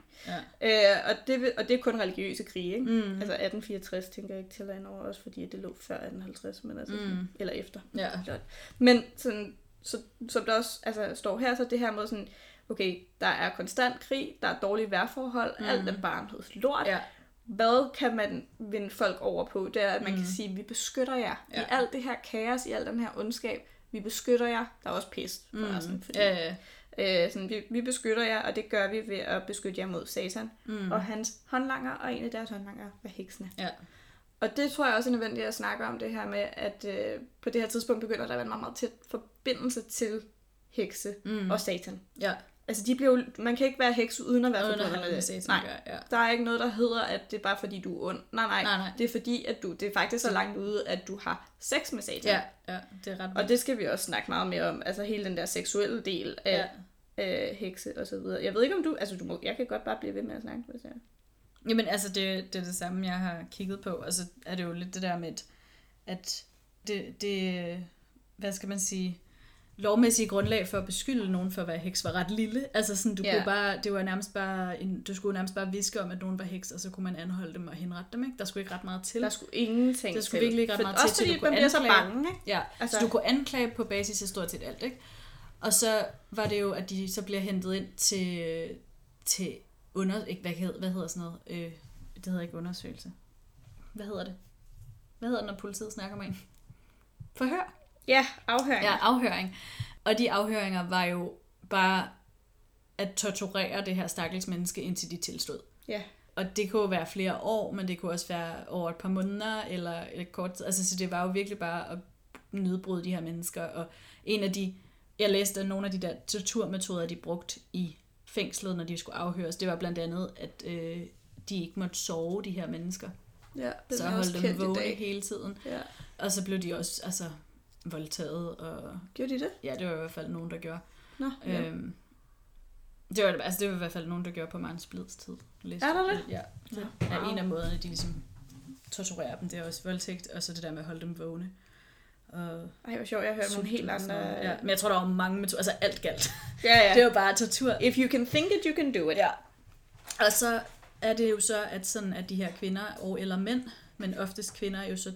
Ja. Øh, og, det, og det er kun religiøse krige, ikke? Mm. Altså 1864 tænker jeg ikke tæller ind over, også fordi det lå før 1850, men altså, mm. eller efter. Ja. Men sådan, så, som der også altså, står her, så det her med sådan, okay, der er konstant krig, der er dårlige vejrforhold, mm. alt er barnheds lort. Ja. Hvad kan man vinde folk over på? Det er, at man mm. kan sige, vi beskytter jer. Ja. I alt det her kaos, i al den her ondskab, vi beskytter jer. Der er også pest forresten, mm. fordi Ja, ja. Øh, sådan, vi, vi beskytter jer, og det gør vi ved at beskytte jer mod Satan mm. og hans håndlanger, og en af deres håndlanger var heksene. ja. Og det tror jeg også er nødvendigt at snakke om, det her med, at øh, på det her tidspunkt begynder der at være en meget, meget tæt forbindelse til hekse mm. og Satan. ja. Altså, de bliver jo, man kan ikke være heks uden at være Uden forbundet med det. Nej, ja. der er ikke noget, der hedder, at det er bare fordi, du er ond. Nej, nej, Nej, nej. Det er fordi, at du, det er faktisk så langt ude, at du har sex med Satan. Ja, ja, det er ret Og det skal vi også snakke meget mere om. Altså hele den der seksuelle del af Ja. øh, hekse og så videre. Jeg ved ikke om du, altså du må, jeg kan godt bare blive ved med at snakke, hvis jeg... Jamen altså, det, det er det samme, jeg har kigget på. Og så er det jo lidt det der med, at det, det hvad skal man sige, lovmæssige grundlag for at beskylde nogen for at være heks var ret lille. Altså sådan, du Ja. kunne bare, det var nærmest bare, en, du skulle nærmest bare viske om, at nogen var heks, og så kunne man anholde dem og henrette dem, ikke? Der skulle ikke ret meget til. Der skulle ingenting Der skulle til. virkelig ikke ret For- meget til, Også til fordi du kunne man bliver så bange, ikke? Ja, altså, så du kunne anklage på basis af stort set alt, ikke? Og så var det jo, at de så bliver hentet ind til, til under... Ikke, hvad, hedder, hvad hedder sådan noget? Øh, det hedder ikke undersøgelse. Hvad hedder det? Hvad hedder det, når politiet snakker med en? Forhør? Ja, afhøring. Ja, afhøring. Og de afhøringer var jo bare at torturere det her stakkels menneske, indtil de tilstod. ja. Og det kunne jo være flere år, men det kunne også være over et par måneder, eller et kort tid. Altså, så det var jo virkelig bare at nedbryde de her mennesker. Og en af de, jeg læste, at nogle af de der torturmetoder, de brugte i fængslet, når de skulle afhøres, det var blandt andet, at øh, de ikke måtte sove, de her mennesker. ja den så holde dem vågne hele tiden. Ja. Og så blev de også altså, voldtaget, og Gjorde de det? ja, det var i hvert fald nogen, der gjorde. Nå, ja. Øhm, det var, altså, det var i hvert fald nogen, der gjorde på Marens Blids tid. læste Er der det? Ja. Det er en af måderne, de ligesom torturerer dem. Det er også voldtægt, og så det der med at holde dem vågne. Og Ej, hvor sjovt, jeg har hørt nogle helt andre... Ja, men jeg tror, der var mange metoder. Altså alt galt. [LAUGHS] ja. ja. Det var bare tortur. If you can think it, you can do it. Ja. Og så er det jo så, at, sådan, at de her kvinder og eller mænd, men oftest kvinder jo så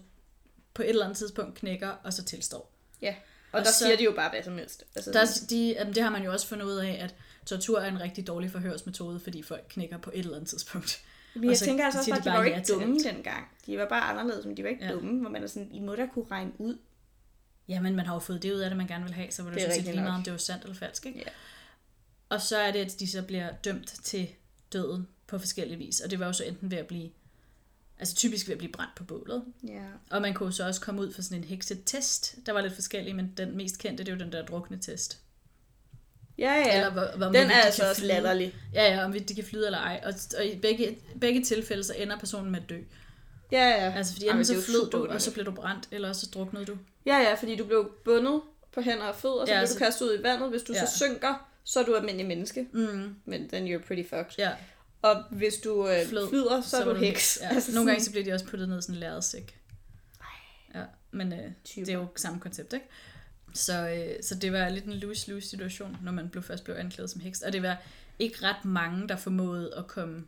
på et eller andet tidspunkt knækker, og så tilstår. ja. Og, Og der så- siger de jo bare hvad som helst. Altså, Der, er de, jamen, det har man jo også fundet ud af, at tortur er en rigtig dårlig forhørsmetode, fordi folk knækker på et eller andet tidspunkt. Men jeg så tænker altså også bare, de at de var jo ja ikke dumme dengang. De var bare anderledes, men de var ikke Ja. ja. dumme, hvor man er sådan, I må da kunne regne ud. Jamen, man har jo fået det ud af det, man gerne vil have, så var det, Det det sådan set lige meget, om det var sandt eller falsk. Ikke? Ja. Og så er det, at de så bliver dømt til døden på forskellige vis. Og det var jo så enten ved at blive, altså typisk ved at blive brændt på bålet. Ja. Og man kunne så også komme ud for sådan en heksetest. Der var lidt forskellige, men den mest kendte, det er jo den der drukne test. Ja, ja. Eller hvor, hvor Den er altså også latterlig. Ja, ja, om de kan flyde eller ej. Og, og i begge, begge tilfælde, så ender personen med at dø. Ja, ja. Altså, fordi enten så flød du, og så blev du brændt, eller også så druknede du. Ja, ja, fordi du blev bundet på hænder og fødder, og så Ja, blev du kastet ud i vandet. Hvis du. Ja. så synker, så er du almindelig menneske. Mm. Men then you're pretty fucked. Ja, Og hvis du øh, Flød, flyder, så, så er var du heks. Ja. [LAUGHS] Altså, Nogle gange så bliver de også puttet ned i sådan en lærredsæk. Ja, men øh, det er jo samme koncept, ikke? Så, øh, så det var lidt en lose-lose situation, når man blev først blev anklaget som heks. Og det var ikke ret mange, der formåede at komme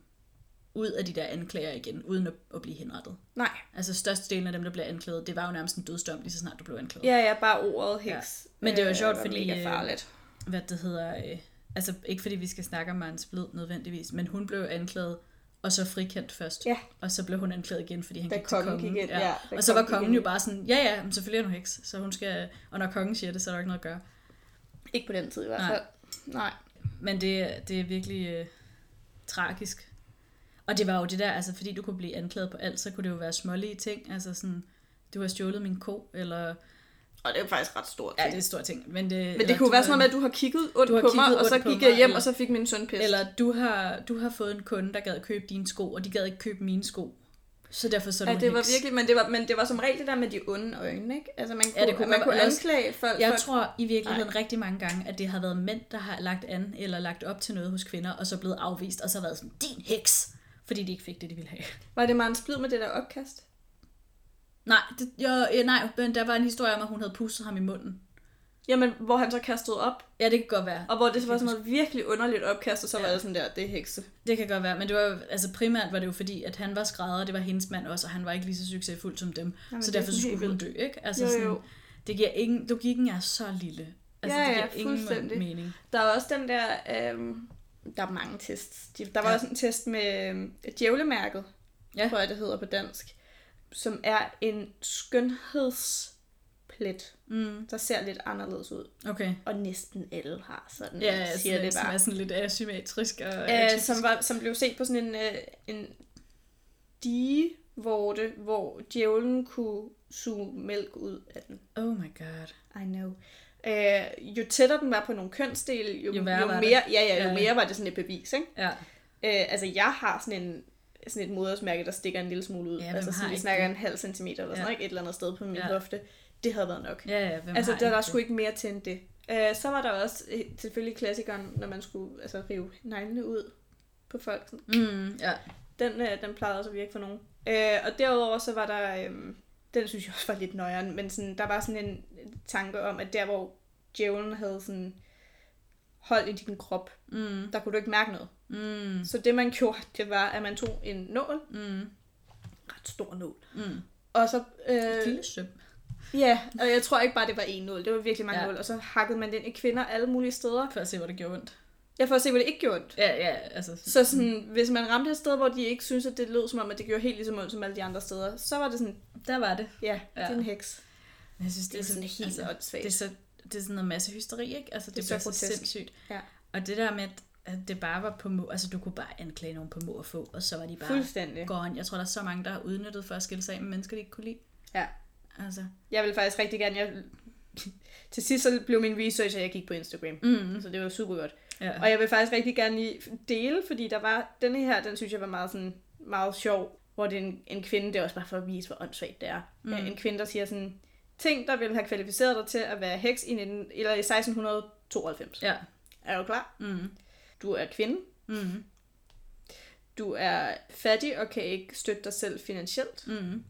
ud af de der anklager igen, uden at, at blive henrettet. Nej. Altså størstedelen af dem, der blev anklaget, det var jo nærmest en dødsdom, lige så snart du blev anklaget. Ja, ja, bare ordet heks. Men det var øh, sjovt, fordi, mega øh, farligt. Hvad det hedder... Øh, altså ikke fordi vi skal snakke om Marens Blid nødvendigvis, men hun blev anklaget, og så frikendt først. Ja. Og så blev hun anklaget igen, fordi han Da gik til kongen kongen. gik ind, ja, da Og så var kongen kongen jo bare sådan, ja ja, men selvfølgelig er hun heks, så hun skal... Og når kongen siger det, så er der ikke noget at gøre. Ikke på den tid i hvert Nej. fald. Nej. Men det, det er virkelig øh, tragisk. Og det var jo det der, altså fordi du kunne blive anklaget på alt, så kunne det jo være smålige ting. Altså sådan, du har stjålet min ko, eller... Og det er jo faktisk ret stort. Ja, det er en stor ting. Men det, Men det kunne være sådan noget med, at du har kigget ondt har på mig, og så gik jeg hjem, eller- og så fik min søn pest. Eller du har, du har fået en kunde, der gad købe dine sko, og de gad ikke købe mine sko. Så derfor så Ja, det var heks. virkelig, men det var, men det var som regel det der med de onde øjne, ikke? Altså man kunne, Ja, det kunne man godt kunne også- anklage folk. Jeg folk. tror i virkeligheden rigtig mange gange, at det har været mænd, der har lagt an eller lagt op til noget hos kvinder, og så blevet afvist, og så været sådan, din heks, fordi de ikke fik det, de ville have. Var det Maren Splid med det der opkast? Nej, det, jo, ja, nej, men der var en historie om, at hun havde pusset ham i munden. Jamen, hvor han så kastede op, Ja, det kan godt være. og hvor det så var sådan noget virkelig underligt opkast, og så var Ja. det sådan der, det er hekse. Det kan godt være, men det var altså primært var det jo fordi, at han var skrædder, og det var hendes mand også, og han var ikke lige så succesfuld som dem. Jamen, så det er derfor så sådan skulle hun dø, ikke? Altså Jo, sådan, jo. det giver ingen, logikken er så lille. Altså, Ja, det ja, giver ingen fuldstændig. mening. Der er også den der, øhm, der er mange tests. De- Der var Ja. også en test med øhm, djævlemærket, Ja. tror jeg det hedder på dansk, som er en skønhedsplet, Mm, der ser lidt anderledes ud. okay. Og næsten alle har sådan, Ja, siger siger det det som bare. er sådan lidt asymmetrisk og atypisk. som, var, som blev set på sådan en, øh, en digevorte, hvor djævlen kunne suge mælk ud af den. Oh my god. I know. Øh, jo tættere den var på nogle kønsdele, jo, Jo jo mere, ja, ja, jo Ja. mere var det sådan et bevis, ikke? Ja. Øh, altså, jeg har sådan en sådan et modersmærke, der stikker en lille smule ud. Ja, altså, sådan, vi snakker det? en halv centimeter eller sådan Ja. noget, ikke? et eller andet sted på min Ja. hofte. Det havde været nok. Ja, ja, altså, der, der skulle ikke mere til end det. Øh, så var der også øh, selvfølgelig klassikeren, når man skulle altså, rive neglene ud på folk. Sådan. Mm, ja. Den, øh, den plejede også at virke for nogen. Øh, og derudover så var der, øh, den synes jeg også var lidt nøjeren, men sådan, der var sådan en tanke om, at der hvor djævlen havde sådan hold i din krop, Mm, der kunne du ikke mærke noget. Mm, Så det man gjorde, det var, at man tog en nål, mm, ret stor nål, mm. og så, øh, Lille søm. ja, og jeg tror ikke bare, det var en nål, det var virkelig mange Ja. ja. nål, og så hakkede man den i kvinder alle mulige steder. For at se, hvor det gjorde ondt. Jeg får at se, hvad det ikke gjorde ondt. Ja, ja, altså. Så sådan, hvis man ramte et sted, hvor de ikke synes at det lød som om, at det gjorde helt lige så ondt som alle de andre steder, så var det sådan, Der var det. ja, Ja. det er en heks. Men jeg synes, Det er sådan helt altså, åndssvagt. det er, så, det er sådan noget masse hysteri, ikke? Altså, det, Det det er så så, sindssygt. Ja. Og det der med, at- at det bare var på må, altså du kunne bare anklage nogen på må og få, og så var de bare Fuldstændig. gone. Jeg tror, der er så mange, der har udnyttet for at skille sig af med mennesker, de ikke kunne lide. Ja. Altså. Jeg vil faktisk rigtig gerne, jeg... [LAUGHS] til sidst så blev min research, at jeg gik på Instagram. Mm. Så det var super godt. Ja. Og jeg vil faktisk rigtig gerne lige dele, fordi der var, denne her, den synes jeg var meget, sådan, meget sjov, hvor det er en, en kvinde, det er også bare for at vise, hvor åndssvagt det er. Mm. En kvinde, der siger sådan, ting, der ville have kvalificeret dig til at være heks i, 19, eller i 1692. Ja. Er du klar? Mm. Du er kvinde, Mm. du er fattig og kan ikke støtte dig selv finansielt. Mm.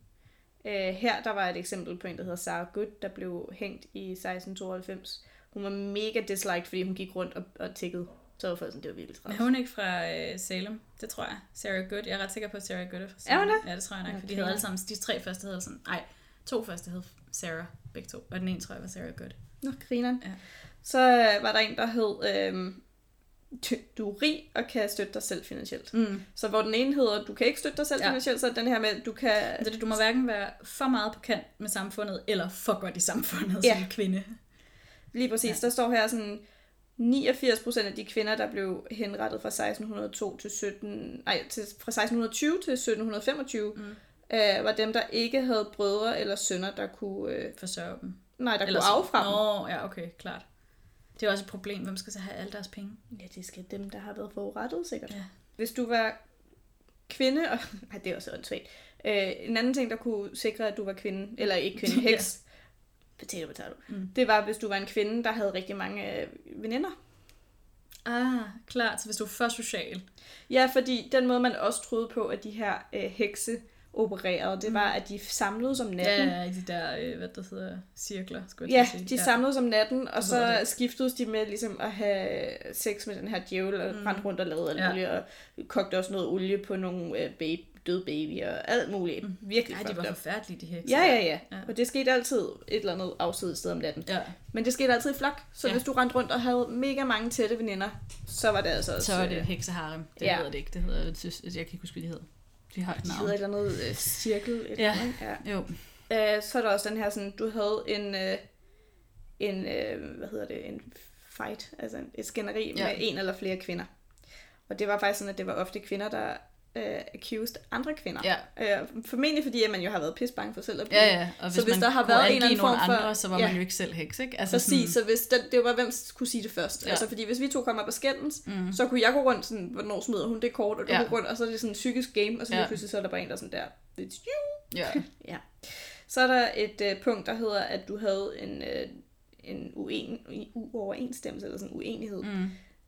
Øh, her der var et eksempel på en, der hedder Sarah Good, der blev hængt i 1692. Hun var mega disliked, fordi hun gik rundt og, og tikkede. Så var folk sådan, det var virkelig træls. er hun ikke fra øh, Salem? Det tror jeg. Sarah Good. Jeg er ret sikker på, at Sarah Good er fra Er Salem. hun det? Ja, det tror jeg nok. Okay. For de havde alle sammen, de tre første havde sådan, nej, to første hed Sarah, begge to. Og den ene tror jeg var Sarah Good. Nå, grineren. Ja. Så øh, var der en, der hed, øh, du er rig og kan støtte dig selv finansielt. Mm. Så hvor den ene hedder, du kan ikke støtte dig selv Ja. finansielt, så er den her med, du kan... Altså, det, du må hverken være for meget på kant med samfundet, eller for godt i samfundet Ja. som kvinde. Lige præcis, Ja. der står her sådan, 89 procent af de kvinder, der blev henrettet fra 1602 til 17, nej, til, fra 1620 til 1725, Mm. øh, var dem, der ikke havde brødre eller sønner, der kunne, øh, Forsørge dem. nej, der Eller kunne arve fra dem. Nå, ja, okay, klart. Det er også et problem. Hvem skal så have alle deres penge? Ja, det skal dem, der har været forurettet, sikkert. Ja. Hvis du var kvinde, og [LAUGHS] ej, det er også åndssvagt. Øh, en anden ting, der kunne sikre, at du var kvinde, eller ikke kvinde, [LAUGHS] heks, potato, potato, Mm. det var, hvis du var en kvinde, der havde rigtig mange øh, veninder. Ah, klart. Så hvis du er for social. Ja, fordi den måde, man også troede på, at de her øh, hekse opererede, det var, at de samledes om natten. Ja, ja, i de der, øh, hvad der hedder, cirkler, skulle Ja, jeg til at de sige. samledes om natten, og Det så det. skiftedes de med ligesom at have sex med den her djævel, og Mm. mm. rundt og lavede alt Ja. muligt, og kogte også noget olie på nogle øh, baby, døde babyer, og alt muligt. Mm. Virkelig Ej, de var up. forfærdelige, de her. Ja, ja, ja, Ja. ja. Og det skete altid et eller andet afsides sted om natten. ja. Men det skete altid i flok, så Ja. ja. hvis du rendte rundt og havde mega mange tætte veninder, så var det altså også... Så var det øh, hekseharem. Det Ja. hedder det ikke. Det hedder, jeg, synes, jeg kan ikke huske, hvad de hedder. De har et De navn. hedder et eller andet øh, cirkel. Et Ja. eller andet, ja. Jo. Øh, så er der også den her sådan, du havde en, øh, en øh, hvad hedder det, en fight, altså et skænderi ja. med en eller flere kvinder. Og det var faktisk sådan, at det var ofte kvinder, der øh, accused andre kvinder. Ja. Øh, formentlig fordi, at man jo har været pis bange for selv at blive. Ja, ja. Og Så hvis man der har været en eller anden form for- andre, så var Ja. man jo ikke selv heks, ikke? Altså Præcis, så hvis den, det var, hvem kunne sige det først. Ja. Altså, fordi hvis vi to kom op og skændes, Mm. så kunne jeg gå rundt sådan, hvornår smider hun det kort, og du Ja. ja. gå rundt, og så er det sådan en psykisk game, og så Ja. pludselig så er der bare en, der er sådan der, it's you. Ja. [LAUGHS] Ja. Så er der et øh, punkt, der hedder, at du havde en, øh, en uen, uoverensstemmelse, eller sådan en uenighed, mm.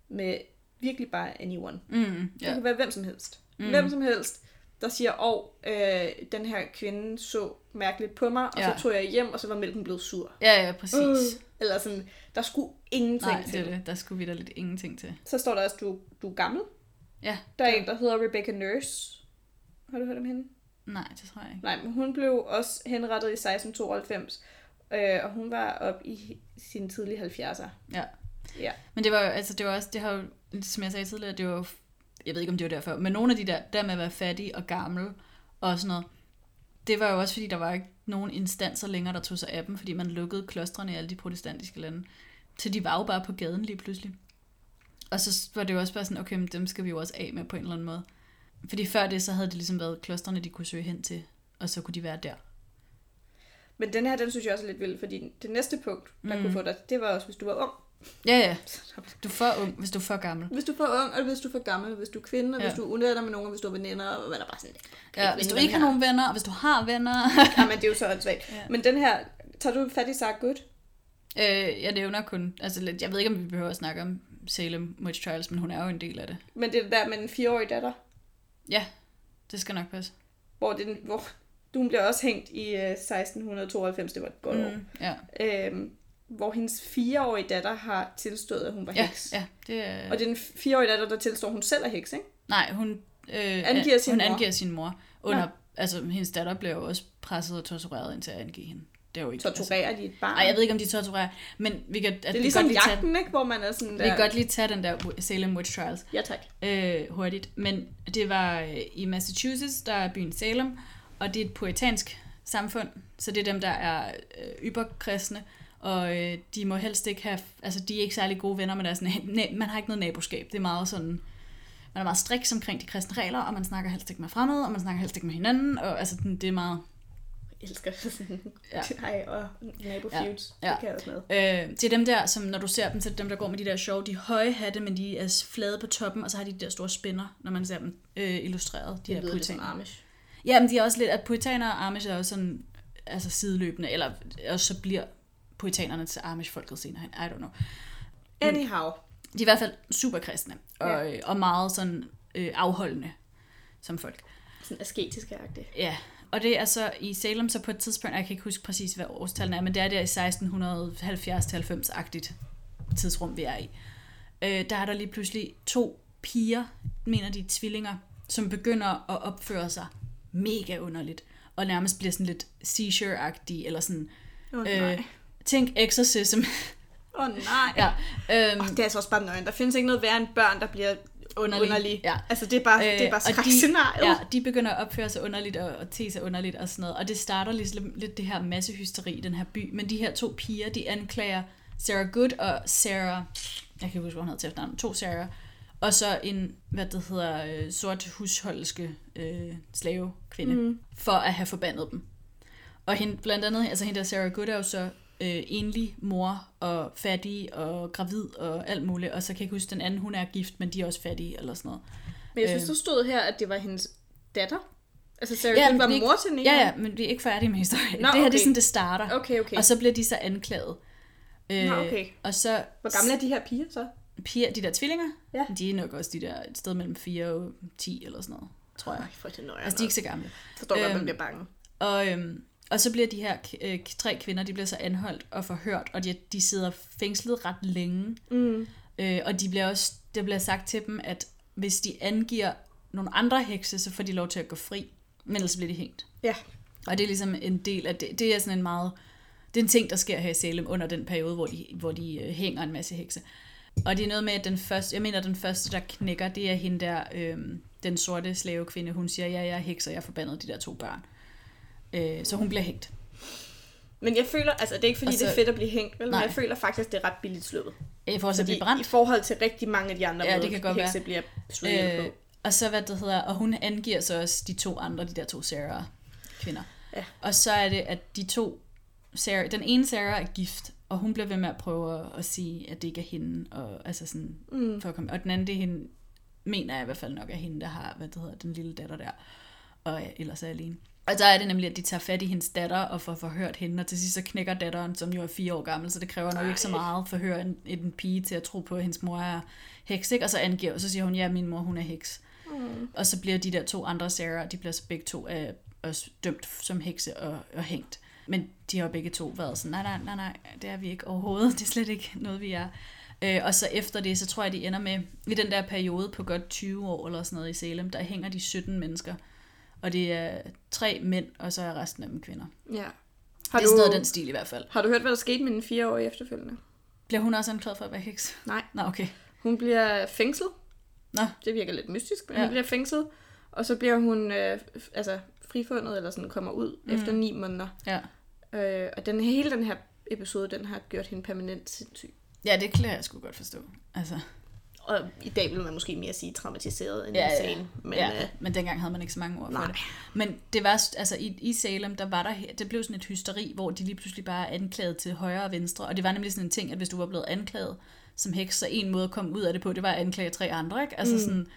Med virkelig bare anyone. Mm. Det Ja. kan være hvem som helst. Mm. Hvem som helst, der siger, åh, øh, den her kvinde så mærkeligt på mig, og Ja. ja. så tog jeg hjem, og så var mælken blevet sur. Ja, ja, præcis. Øh, eller sådan, der skulle ingenting Nej, til. det. Der skulle vi da lidt ingenting til. Så står der også, du, du er gammel. Ja. Der er en, der hedder Rebecca Nurse. Har du hørt om hende? Nej, det tror jeg ikke. Nej, men hun blev også henrettet i 1692, øh, og hun var op i sine tidlige 70'er. Ja. Ja. Men det var jo, altså det var også, det har jo, som jeg sagde tidligere, det var jo, jeg ved ikke om det var derfor, men nogle af de der, der med at være fattig og gammel og sådan noget, det var jo også fordi, der var ikke nogen instanser længere, der tog sig af dem, fordi man lukkede klostrene i alle de protestantiske lande. Så de var jo bare på gaden lige pludselig. Og så var det jo også bare sådan, okay, men dem skal vi jo også af med på en eller anden måde. Fordi før det, så havde det ligesom været klostrene, de kunne søge hen til, og så kunne de være der. Men den her, den synes jeg også er lidt vild, fordi det næste punkt, der Mm. kunne få dig, det var også, hvis du var ung. Ja, ja. Du er for ung, hvis du er for gammel. Hvis du er for ung, og hvis du er for gammel, hvis du er kvinde, og Ja. hvis du er uvenner med nogen, og hvis du er veninder, og hvad der bare sådan, Ja, hvis du ikke har nogen venner, og hvis du har venner. [LAUGHS] Ja, men det er jo så åndssvagt. Ja. Men den her, tager du fat i Sarah Good? Øh, jeg nævner kun, altså lidt, jeg ved ikke, om vi behøver at snakke om Salem Witch Trials, men hun er jo en del af det. Men det er der med en fireårig datter, Ja, det skal nok passe. hvor, det, hvor hun bliver også hængt i øh, 1692, det var et godt mm. år. Ja, Øhm, hvor hendes fireårige datter har tilstået, at hun var ja, heks. ja det er... Og det er den fireårige datter, der tilstår, at hun selv er heks, ikke? Nej, hun, øh, Angiver sin hun mor. angiver sin mor. Under, Nå. altså, hendes datter blev jo også presset og tortureret indtil at angive hende. Det er jo ikke... Torturerer de et barn. Altså, ej, jeg ved ikke, om de torturerer, men vi kan... At det er vi ligesom godt lige tage, jagten, ikke? Hvor man er sådan Vi der... kan godt lige tage den der Salem Witch Trials. Ja, tak. øh, hurtigt. Men det var øh, i Massachusetts, der er byen Salem, og det er et puritansk samfund, så det er dem, der er øh, yberkristne, og øh, de må helst ikke have, altså de er ikke særlig gode venner med deres, na- man har ikke noget naboskab, det er meget sådan, man er meget striks omkring de kristne regler, og man snakker helst ikke med fremmede, og man snakker helst ikke med hinanden, og altså det er meget, Jeg elsker sådan... Ja. [LAUGHS] Ej, og nabo Ja. Ja. Det kan jeg også med. Øh, det er dem der, som når du ser dem, så er det dem, der går med de der sjove, de høje hatte, men de er flade på toppen, og så har de de der store spænder, når man ser dem øh, illustreret, de Det her puritaner. Amish. Ja, men de er også lidt, at puritaner og amish er også sådan, altså sideløbende, eller og så bliver puritanerne til amish-folket senere hen, I don't know. Anyhow. De er i hvert fald super kristne, og, ja. og meget sådan øh, afholdende som folk. Sådan asketisk agtigt. Ja, og det er så i Salem, så på et tidspunkt, jeg kan ikke huske præcis, hvad årstallene er, men det er der i 1670-90-agtigt tidsrum, vi er i. Øh, der er der lige pludselig to piger, mener de er tvillinger, som begynder at opføre sig mega underligt, og nærmest bliver sådan lidt seizure-agtige, eller sådan, oh, nej. øh, tænk exorcism. Åh oh, nej. ja, øhm, Oh, det er altså også bare nøgen. Der findes ikke noget værre end børn, der bliver Underlig. underlige. Ja. Altså, det er bare, øh, det er bare skrækscenariet. ja, de begynder at opføre sig underligt og, og te sig underligt og sådan noget. Og det starter ligesom lidt det her massehysteri i den her by. Men de her to piger, de anklager Sarah Good og Sarah... Jeg kan ikke huske, hvad hun hedder til efternavn. To Sarah. Og så en, hvad det hedder, øh, sort husholdske øh, slavekvinde. Mm. For at have forbandet dem. Og hende, blandt andet, altså hende der Sarah Good er jo så øh, enlig mor og fattig og gravid og alt muligt. Og så kan jeg ikke huske, den anden, hun er gift, men de er også fattige eller sådan noget. Men jeg synes, Øh. du stod her, at det var hendes datter? Altså Sarah Ja, var er mor til Negan? Ja, ja, men vi er ikke færdige med historien. Nå, det her det er okay. sådan, det starter. Okay, okay. Og så bliver de så anklaget. Øh, Nå, okay. Og så Hvor gamle er de her piger så? piger, de der tvillinger, Ja. de er nok også de der et sted mellem 4 og 10 eller sådan noget, tror jeg. Ej, for det nøjer. Altså, de er ikke så gamle. Forstår godt, man Øhm, bliver bange. Og, øhm, og så bliver de her øh, tre kvinder, de bliver så anholdt og forhørt, og de, de sidder fængslet ret længe. Mm. Øh, og de bliver også, det bliver sagt til dem, at hvis de angiver nogle andre hekse, så får de lov til at gå fri, men ellers bliver de hængt. Ja. Og det er ligesom en del af det. Det er sådan en meget... Det er en ting, der sker her i Salem under den periode, hvor de, hvor de øh, hænger en masse hekse. Og det er noget med, at den første, jeg mener, den første, der knækker, det er hende der, øh, den sorte slavekvinde. Hun siger, ja, jeg er heks, og jeg forbandede de der to børn. Øh, så hun bliver hængt. Men jeg føler, altså det er ikke fordi, Og så- det er fedt at blive hængt, vel? Men jeg føler faktisk, det er ret billigt sluppet. Jeg får så Fordi blive brændt. i forhold til rigtig mange af de andre Ja, det kan godt være. hekse bliver slået Øh, på. og så hvad det hedder, og hun angiver så også de to andre, de der to Sarah kvinder. Ja. Og så er det, at de to, Sarah, den ene Sarah er gift, og hun bliver ved med at prøve at, at sige, at det ikke er hende, og, altså sådan, Mm. for at komme, og den anden, det er hende, mener jeg i hvert fald nok er hende, der har, hvad det hedder, den lille datter der, og ja, ellers er alene. Og så er det nemlig, at de tager fat i hendes datter og får forhørt hende, og til sidst så knækker datteren, som jo er fire år gammel, så det kræver nok ikke så meget at forhøre en, en pige til at tro på, at hendes mor er heks, ikke? Og så angiver, så siger hun, ja, min mor, hun er heks. Mm. Og så bliver de der to andre Sarah, de bliver så begge to øh, også dømt som hekse og, og hængt. Men de har jo begge to været sådan, nej, nej, nej, nej, det er vi ikke overhovedet. [LAUGHS] Det er slet ikke noget, vi er. Øh, og så efter det, så tror jeg, de ender med, i den der periode på godt 20 år eller sådan noget i Salem, der hænger de 17 mennesker. Og det er tre mænd, og så er resten af dem kvinder. Ja. Har det er du, sådan noget den stil i hvert fald. har du hørt, hvad der skete med den fire år efterfølgende? Bliver hun også anklaget for at være heks? Nej. Nå, okay. Hun bliver fængslet. Nå. Det virker lidt mystisk, men Ja. hun bliver fængslet. Og så bliver hun øh, altså, frifundet, eller sådan kommer ud mm. efter ni måneder. Ja. Øh, og den, hele den her episode, den har gjort hende permanent sindssyg. Ja, det kan jeg sgu godt forstå. Altså, Og i dag vil man måske mere sige traumatiseret end Ja, ja, ja. insane. Men ja, øh, men dengang havde man ikke så mange ord for nej. det. Men det var, altså i, i Salem, der var der, det blev sådan et hysteri, hvor de lige pludselig bare er anklaget til højre og venstre. Og det var nemlig sådan en ting, at hvis du var blevet anklaget som heks, så en måde at komme ud af det på, det var at anklage tre andre, ikke? Altså Mm. sådan,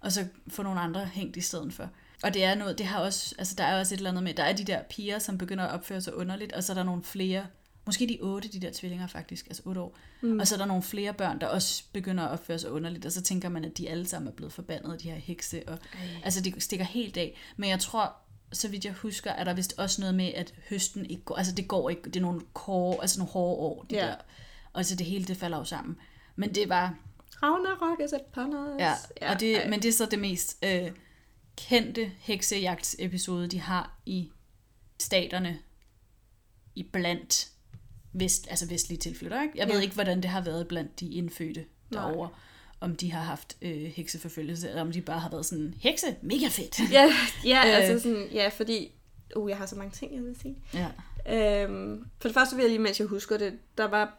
og så få nogle andre hængt i stedet for. Og det er noget, det har også, altså der er også et eller andet med, der er de der piger, som begynder at opføre sig underligt, og så er der nogle flere, måske de otte, de der tvillinger faktisk, altså otte år. Mm. Og så er der nogle flere børn, der også begynder at opføre sig underligt, og så tænker man, at de alle sammen er blevet forbandet, de her hekse, og altså det stikker helt af. Men jeg tror, så vidt jeg husker, er der vist også noget med, at høsten ikke går, altså det går ikke, det er nogle, kåre, altså nogle hårde år, de Ja. der, og så det hele, det falder jo sammen. Men det var, Ragnarok is upon us. Ja, ja og det, ej. men det er så det mest øh, kendte heksejagtsepisode, de har i staterne i blandt vest, altså vestlige tilflyttere. Ikke? Jeg ved Ja. ikke, hvordan det har været blandt de indfødte Nej. derovre. Om de har haft øh, hekseforfølgelse, eller om de bare har været sådan, hekse, mega fedt. Ja, [LAUGHS] ja Øh. altså sådan, ja, fordi... Uh, jeg har så mange ting, jeg vil sige. ja. Øhm, for det første vil jeg lige, mens jeg husker det, der var...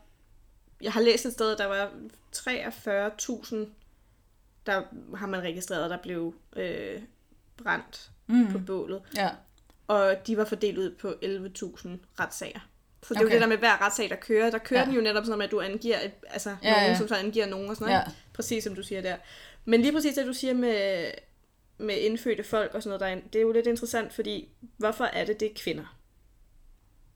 Jeg har læst et sted, der var 43.000, der har man registreret, der blev øh, brændt mm. på bålet. ja. Og de var fordelt ud på 11.000 retssager. Så det er Okay. jo det der med hver retssag, der kører. Der kører Ja. den jo netop sådan med, at du angiver et, altså, Ja, nogen, ja. som så angiver nogen og sådan noget. Ja. ikke? Præcis som du siger der. Men lige præcis det, du siger med, med indfødte folk og sådan noget, der er, det er jo lidt interessant, fordi hvorfor er det, det er kvinder?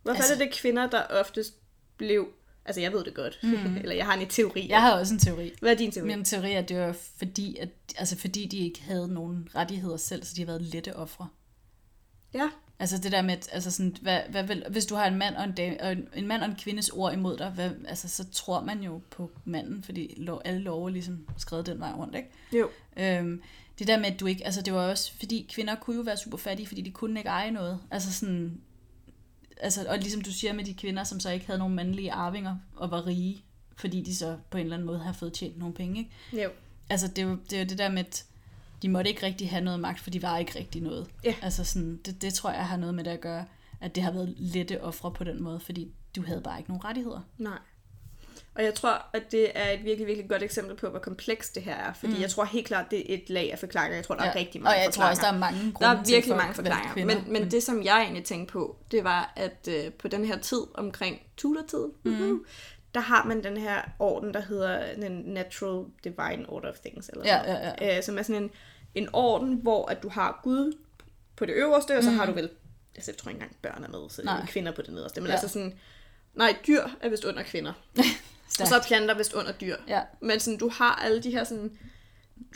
Hvorfor Altså- altså, er det, det er kvinder, der oftest blev... Altså, jeg ved det godt. Mm. [LAUGHS] Eller jeg har en teori. Jeg har også en teori. Hvad er din teori? Min teori er, at det var fordi, at, altså fordi de ikke havde nogen rettigheder selv, så de har været lette ofre. Ja. Altså det der med, altså sådan, hvad, hvad vil, hvis du har en mand og en, dame, og en, en mand og en kvindes ord imod dig, hvad, altså, så tror man jo på manden, fordi lov, alle lov er ligesom skrevet den vej rundt, ikke? Jo. Øhm, det der med, at du ikke, altså det var også, fordi kvinder kunne jo være super fattige, fordi de kunne ikke eje noget. Altså sådan, altså, og ligesom du siger med de kvinder, som så ikke havde nogen mandlige arvinger og var rige, fordi de så på en eller anden måde har fået tjent nogle penge, ikke? Jo. Altså, det er, jo, det er jo det der med, at de måtte ikke rigtig have noget magt, for de var ikke rigtig noget. Ja. Altså sådan, det, det tror jeg har noget med det at gøre, at det har været lette ofre på den måde, fordi du havde bare ikke nogen rettigheder. Nej. Og jeg tror, at det er et virkelig, virkelig godt eksempel på, hvor komplekst det her er. Fordi mm. jeg tror helt klart, det er et lag af forklaringer. Jeg tror, der er rigtig mange Og jeg tror forklaringer. også, der er mange Der grunde er virkelig mange forklaringer. Men, men det, som jeg egentlig tænkte på, det var, at øh, på den her tid, omkring Tudor-tid, mm. Der har man den her orden, der hedder den Natural Divine Order of Things. Eller Ja, noget. ja, ja. Øh, som er sådan en, en orden, hvor at du har Gud på det øverste, og så har du vel, altså jeg tror ikke engang børn er med, så Nej. kvinder på det nederste, men ja. altså sådan, nej, dyr er vist under kvinder, [LAUGHS] og så er planter vist under dyr. Ja. Men sådan, du har alle de her sådan,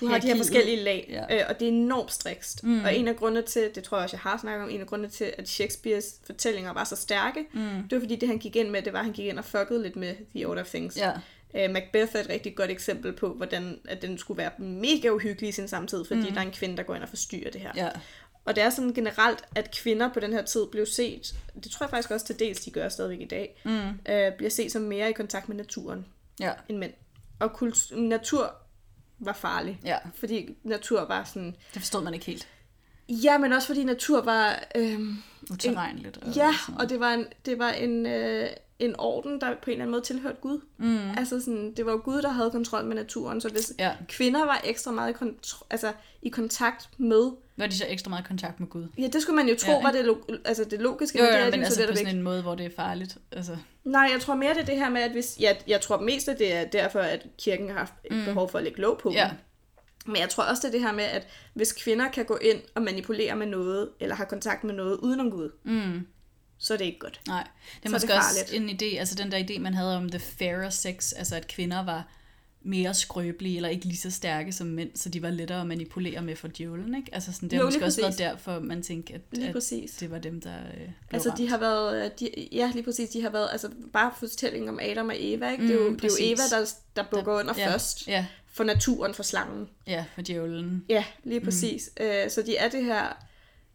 du har de her forskellige lag, Ja. øh, og det er enormt strikst. Mm. Og en af grundene til, det tror jeg også, jeg har snakket om, en af grundene til, at Shakespeares fortællinger var så stærke, mm. det var fordi, det han gik ind med, det var, at han gik ind og fuckede lidt med The Order of Things. Ja. Øh, Macbeth er et rigtig godt eksempel på, hvordan at den skulle være mega uhyggelig i sin samtid, fordi mm. der er en kvinde, der går ind og forstyrrer det her. Ja. Og det er sådan generelt, at kvinder på den her tid blev set, det tror jeg faktisk også til dels, de gør stadigvæk i dag, mm. øh, bliver set som mere i kontakt med naturen Ja. end mænd. Og natur var farlig. Ja. Fordi natur var sådan... Det forstod man ikke helt. Ja, men også fordi natur var... Øhm, Uterrenligt. Og ja, og det var en, det var en, øh, en orden, der på en eller anden måde tilhørte Gud. Mm. Altså sådan, det var jo Gud, der havde kontrol med naturen, så hvis Ja. kvinder var ekstra meget i, kontro- altså, i kontakt med... Var de så ekstra meget i kontakt med Gud? Ja, det skulle man jo tro Ja, var det, lo- altså, det logiske, Jo, det jo, er de men jo så altså lidt på væk. sådan en måde, hvor det er farligt. Altså, Nej, jeg tror mere, det er det her med, at hvis... Ja, jeg tror mest, at det er derfor, at kirken har haft mm. behov for at lægge låg på ja. dem. Men jeg tror også, det er det her med, at hvis kvinder kan gå ind og manipulere med noget, eller har kontakt med noget udenom Gud, Mm. Så er det ikke godt. Nej, det er Så måske det også en idé, altså den der idé, man havde om the fairer sex, altså at kvinder var mere skrøbelige, eller ikke lige så stærke som mænd, så de var lettere at manipulere med for djævlen, ikke? Altså sådan, det har Jo, måske også været præcis. derfor, man tænkte, at, Lige at præcis. det var dem, der øh, Altså, de ramt. har været, de, ja, lige præcis, de har været, altså bare fortællingen om Adam og Eva, ikke? Det, er jo, Mm, det er jo præcis. Eva, der, der bukker under ja, først, Ja, for naturen, for slangen. ja, for djævlen. Ja, lige præcis. Mm. Øh, så de er det her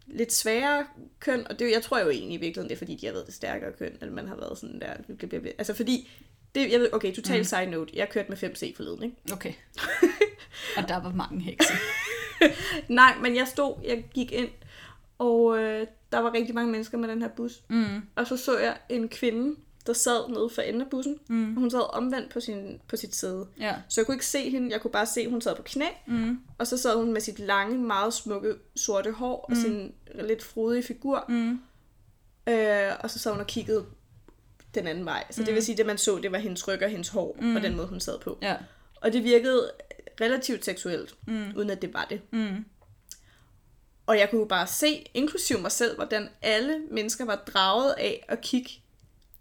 lidt sværere køn, og det, jeg tror jo egentlig i virkeligheden, det er fordi, de har været det stærkere køn, at man har været sådan der, det bliver, altså fordi, det, jeg ved, okay, total mm. side note, jeg kørte med 5C forleden, ikke? Okay. [LAUGHS] og der var mange hekse. [LAUGHS] Nej, men jeg stod, jeg gik ind, og øh, der var rigtig mange mennesker med den her bus. Mm. Og så så jeg en kvinde, der sad nede for enden af bussen. Mm. Og hun sad omvendt på, sin, på sit sæde. Ja. Så jeg kunne ikke se hende, jeg kunne bare se, at hun sad på knæ. Mm. Og så sad hun med sit lange, meget smukke, sorte hår og sin lidt frodige figur. Mm. Øh, og så sad hun og kiggede den anden vej. Så det vil sige, det man så, det var hendes ryg og hendes hår, mm. og den måde, hun sad på. Ja. Og det virkede relativt seksuelt, mm. uden at det var det. Mm. Og jeg kunne bare se, inklusive mig selv, hvordan alle mennesker var draget af at kigge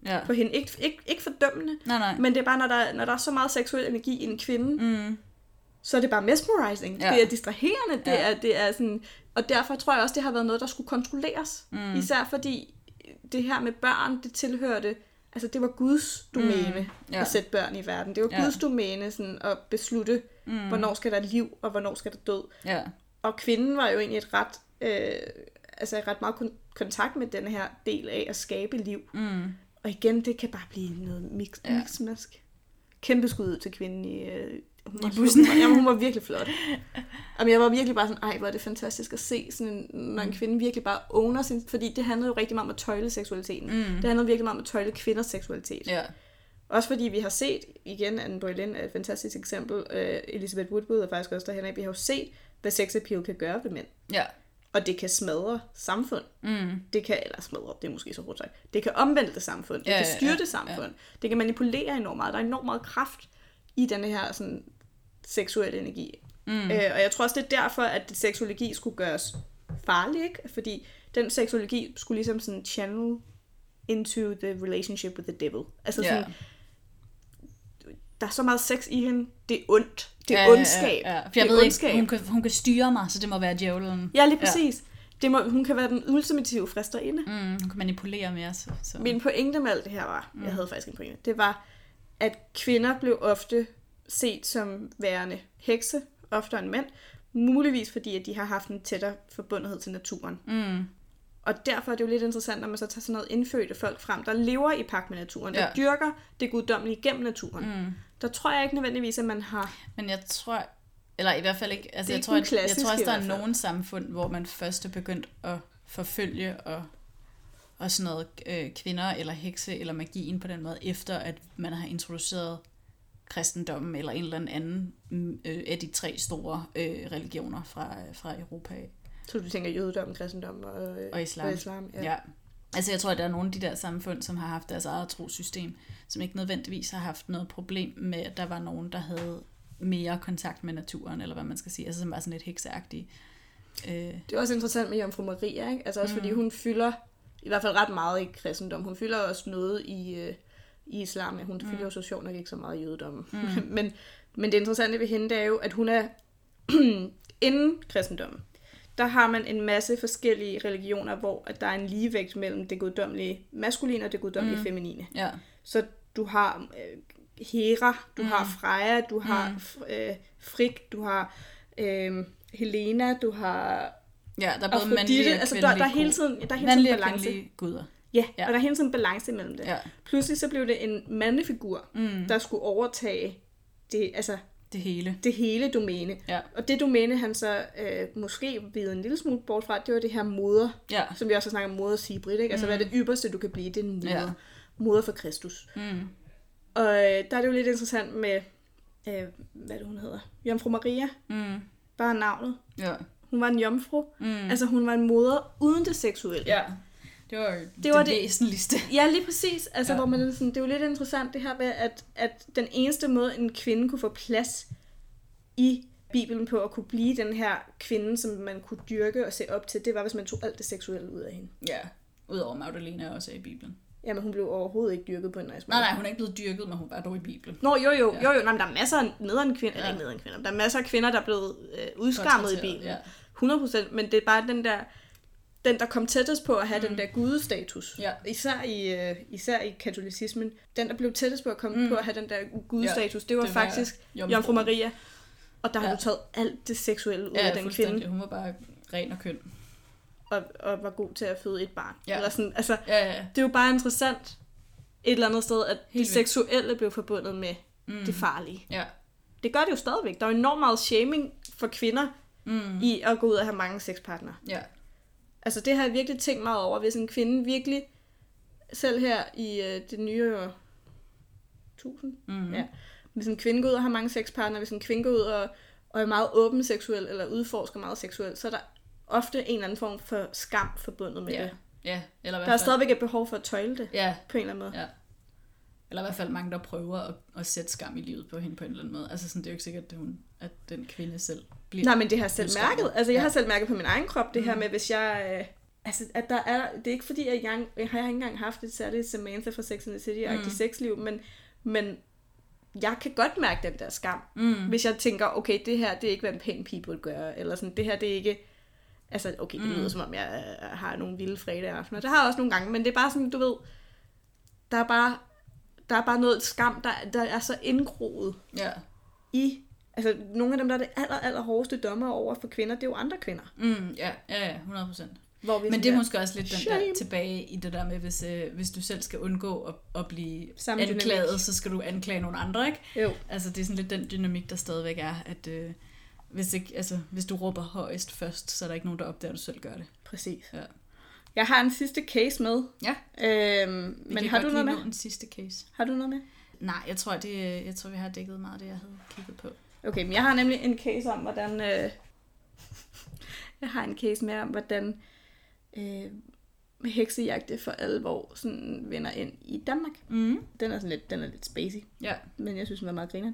Ja. på hende. Ikke, ikke, ikke fordømmende, Nej, nej. men det er bare, når der, når der er så meget seksuel energi i en kvinde, Mm. så er det bare mesmerizing. Ja. Det er distraherende. Det, Ja. er, det er sådan, og derfor tror jeg også, det har været noget, der skulle kontrolleres. Mm. Især fordi det her med børn, det tilhørte, altså det var Guds domæne mm. Ja. at sætte børn i verden. Det var Ja. Guds domæne sådan, at beslutte, mm. hvornår skal der liv, og hvornår skal der død. Ja. Og kvinden var jo egentlig et ret, øh, altså ret meget kon- kontakt med den her del af at skabe liv. Mm. Og igen, det kan bare blive noget mix, Ja. mixmask. Kæmpe skud ud til kvinden i, øh, hun var, I bussen. Hun var, jamen, hun var virkelig flot. [LAUGHS] Jamen, jeg var virkelig bare sådan, ej, hvor er det fantastisk at se, sådan en, når en kvinde virkelig bare owner sin... Fordi det handlede jo rigtig meget om at tøjle seksualiteten. Mm. Det handlede virkelig meget om at tøjle kvinders seksualitet. Ja. Også fordi vi har set, igen, Anne Boleyn er et fantastisk eksempel, øh, Elizabeth Woodward er faktisk også derhen af, vi har jo set, hvad sex appeal kan gøre ved mænd. Ja. Og det kan smadre samfund. Mm. Det kan, eller smadre, det er måske så hårdt sagt. Det kan omvælte samfund. Det Ja, kan ja, styrte ja, samfund. Det kan manipulere enormt meget. Der er enormt meget kraft i denne her sådan, seksuelle energi. Mm. Øh, og jeg tror også, det er derfor, at seksologi skulle gøres farlig, ikke? Fordi den seksologi skulle ligesom sådan channel into the relationship with the devil. Altså Ja. sådan, der er så meget sex i hende, det er ondt. Det er ja, ondskab. Ja, ja. For det jeg er ved ondskab. ikke, hun kan, hun kan styre mig, så det må være djævlen. Ja, lige præcis. Det må, hun kan være den ultimative fristerinde. Mm, hun kan manipulere med os. Så. Min pointe med alt det her var, mm. jeg havde faktisk en pointe, det var, at kvinder blev ofte set som værende hekse, oftere end mænd, muligvis fordi, at de har haft en tættere forbundethed til naturen. Mm. Og derfor er det jo lidt interessant, når man så tager sådan noget indfødte folk frem, der lever i pagt med naturen, der Ja. dyrker det guddommelige gennem naturen. Mm. Der tror jeg ikke nødvendigvis, at man har... Men jeg tror, eller i hvert fald ikke, altså er jeg ikke tror, at, jeg tror også, der er nogle samfund, hvor man først er begyndt at forfølge og, og sådan noget øh, kvinder eller hekse eller magien på den måde, efter at man har introduceret kristendommen eller en eller anden øh, af de tre store øh, religioner fra, fra Europa. Så du tænker jødedom, kristendom og, øh, og islam. Og islam ja. Ja. Altså jeg tror, at der er nogle af de der samfund, som har haft deres eget trosystem, som ikke nødvendigvis har haft noget problem med, at der var nogen, der havde mere kontakt med naturen, eller hvad man skal sige, altså som var sådan lidt hekseagtige. Øh, Det er også interessant med Jomfru Maria, ikke? Altså også mm. fordi hun fylder i hvert fald ret meget i kristendom. Hun fylder også noget i, øh, i islam. Hun fylder jo så sjovt nok ikke så meget i jødedommen. Mm. [LAUGHS] men, men det interessante ved hende, det er jo, at hun er [CLEARS THROAT] inden kristendommen. Der har man en masse forskellige religioner, hvor at der er en ligevægt mellem det guddommelige maskuline og det guddommelige mm. feminine. ja. Så du har øh, Hera, du mm. har Freja, du har Mm. øh, Frik, du har øh, Helena, du har Ja, der er både mandlige og Altså, der, der er hele tiden, der er hele tiden balance. guder. Ja, Ja. og der er hele tiden balance imellem det. Ja. Pludselig så blev det en mandefigur, Mm. der skulle overtage det, altså, Det hele. det hele domæne. Ja. Og det domæne, han så øh, måske ved en lille smule bort fra, det var det her moder, Ja. som vi også har snakket om moder Sibrit, ikke? Altså, hvad er det ypperste, du kan blive? Det er en moder. Ja. Moder for Kristus. Mm. Og øh, der er det jo lidt interessant med, øh, hvad det hun hedder? Jomfru Maria. Mm. Bare navnet. Ja. Hun var en jomfru. Mm. Altså, hun var en moder uden det seksuelle. Ja. Det var det, Det var det væsentligste. Ja, lige præcis. Altså, Ja. ja. hvor man sådan, det er jo lidt interessant det her med, at, at den eneste måde, en kvinde kunne få plads i Bibelen på at kunne blive den her kvinde, som man kunne dyrke og se op til, det var, hvis man tog alt det seksuelle ud af hende. Ja. Udover Magdalena også i Bibelen. Jamen, hun blev overhovedet ikke dyrket på en nice Nej, måde. nej, hun er ikke blevet dyrket, men hun var dog i Bibelen. Nå, jo, jo, Ja. jo, jo. Nej, men der er masser af nederen kvinder, Ja. ja. eller ikke nederen kvinder, der er masser af kvinder, der er blevet øh, udskammet i Bibelen. ja. 100 procent, men det er bare den der, den der kom tættest på at have mm. den der gudestatus. Ja. Især i, øh, især i katolicismen. Den, der blev tættest på at komme Mm. på at have den der gudestatus, det var, det faktisk Jomfru. Jomfru Maria. Og der har Ja. du taget alt det seksuelle ud Ja, af den kvinde, Hun var bare ren og køn. og, og var god til at føde et barn. Ja. Eller sådan, altså, Ja, ja. det er jo bare interessant et eller andet sted, at Helt det vildt. seksuelle blev forbundet med Mm. det farlige. Ja. Det gør det jo stadigvæk. Der er jo enormt meget shaming for kvinder Mm. i at gå ud og have mange sexpartnere. Ja. Altså det har jeg virkelig tænkt meget over, hvis en kvinde virkelig, selv her i øh, det nye år, 1000, Mm. Ja. hvis en kvinde går ud og har mange sexpartnere, hvis en kvinde går ud og, og er meget åben seksuel, eller udforsker meget seksuelt, så er der ofte en eller anden form for skam forbundet med Ja. det. Ja, eller hvert Der er stadigvæk et behov for at tøjle det, Ja, på en eller anden måde. ja. Eller i hvert fald mange, der prøver at, at sætte skam i livet på hende på en eller anden måde. Altså sådan, det er jo ikke sikkert, at, hun, at den kvinde selv bliver... Nej, men det har selv udskammet. mærket. Altså, jeg Ja. har selv mærket på min egen krop, det her Mm. med, hvis jeg... Øh, altså, at der er... Det er ikke fordi, at jeg, jeg har ikke engang haft et særligt Samantha fra Sex and the City-agtigt Mm. mm. sexliv, men, men jeg kan godt mærke den der skam. Mm. Hvis jeg tænker, okay, det her, det er ikke, hvad en pæn pige burde gøre, eller sådan, det her, det er ikke... Altså, okay, det Mm. lyder som om, jeg øh, har nogle vilde fredag aftener. Det har jeg også nogle gange, men det er bare sådan, du ved... Der er bare, der er bare noget skam, der, der er så indgroet Ja. i... Altså, nogle af dem, der er det aller, aller hårdeste dommer over for kvinder, det er jo andre kvinder. Mm, ja, ja, ja, 100 procent. Hvor vi Men det er måske også lidt den der Shame. tilbage i det der med, hvis, øh, hvis du selv skal undgå at, at blive Samme anklaget, dynamik. så skal du anklage nogle andre, ikke? Jo. Altså det er sådan lidt den dynamik, der stadigvæk er, at øh, hvis, ikke, altså, hvis du råber højst først, så er der ikke nogen, der opdager, at du selv gør det. Præcis. Ja. Jeg har en sidste case med. Ja. Øhm, Vi men har du noget med? en sidste case. Har du noget med? Nej, jeg tror, det, jeg tror, vi har dækket meget af det, jeg havde kigget på. Okay, men jeg har nemlig en case om, hvordan... Øh, [LAUGHS] jeg har en case med om, hvordan øh, heksejagt for alvor sådan vender ind i Danmark. Mm. Den er sådan lidt, den er lidt spacey, Ja. men jeg synes, den er meget griner.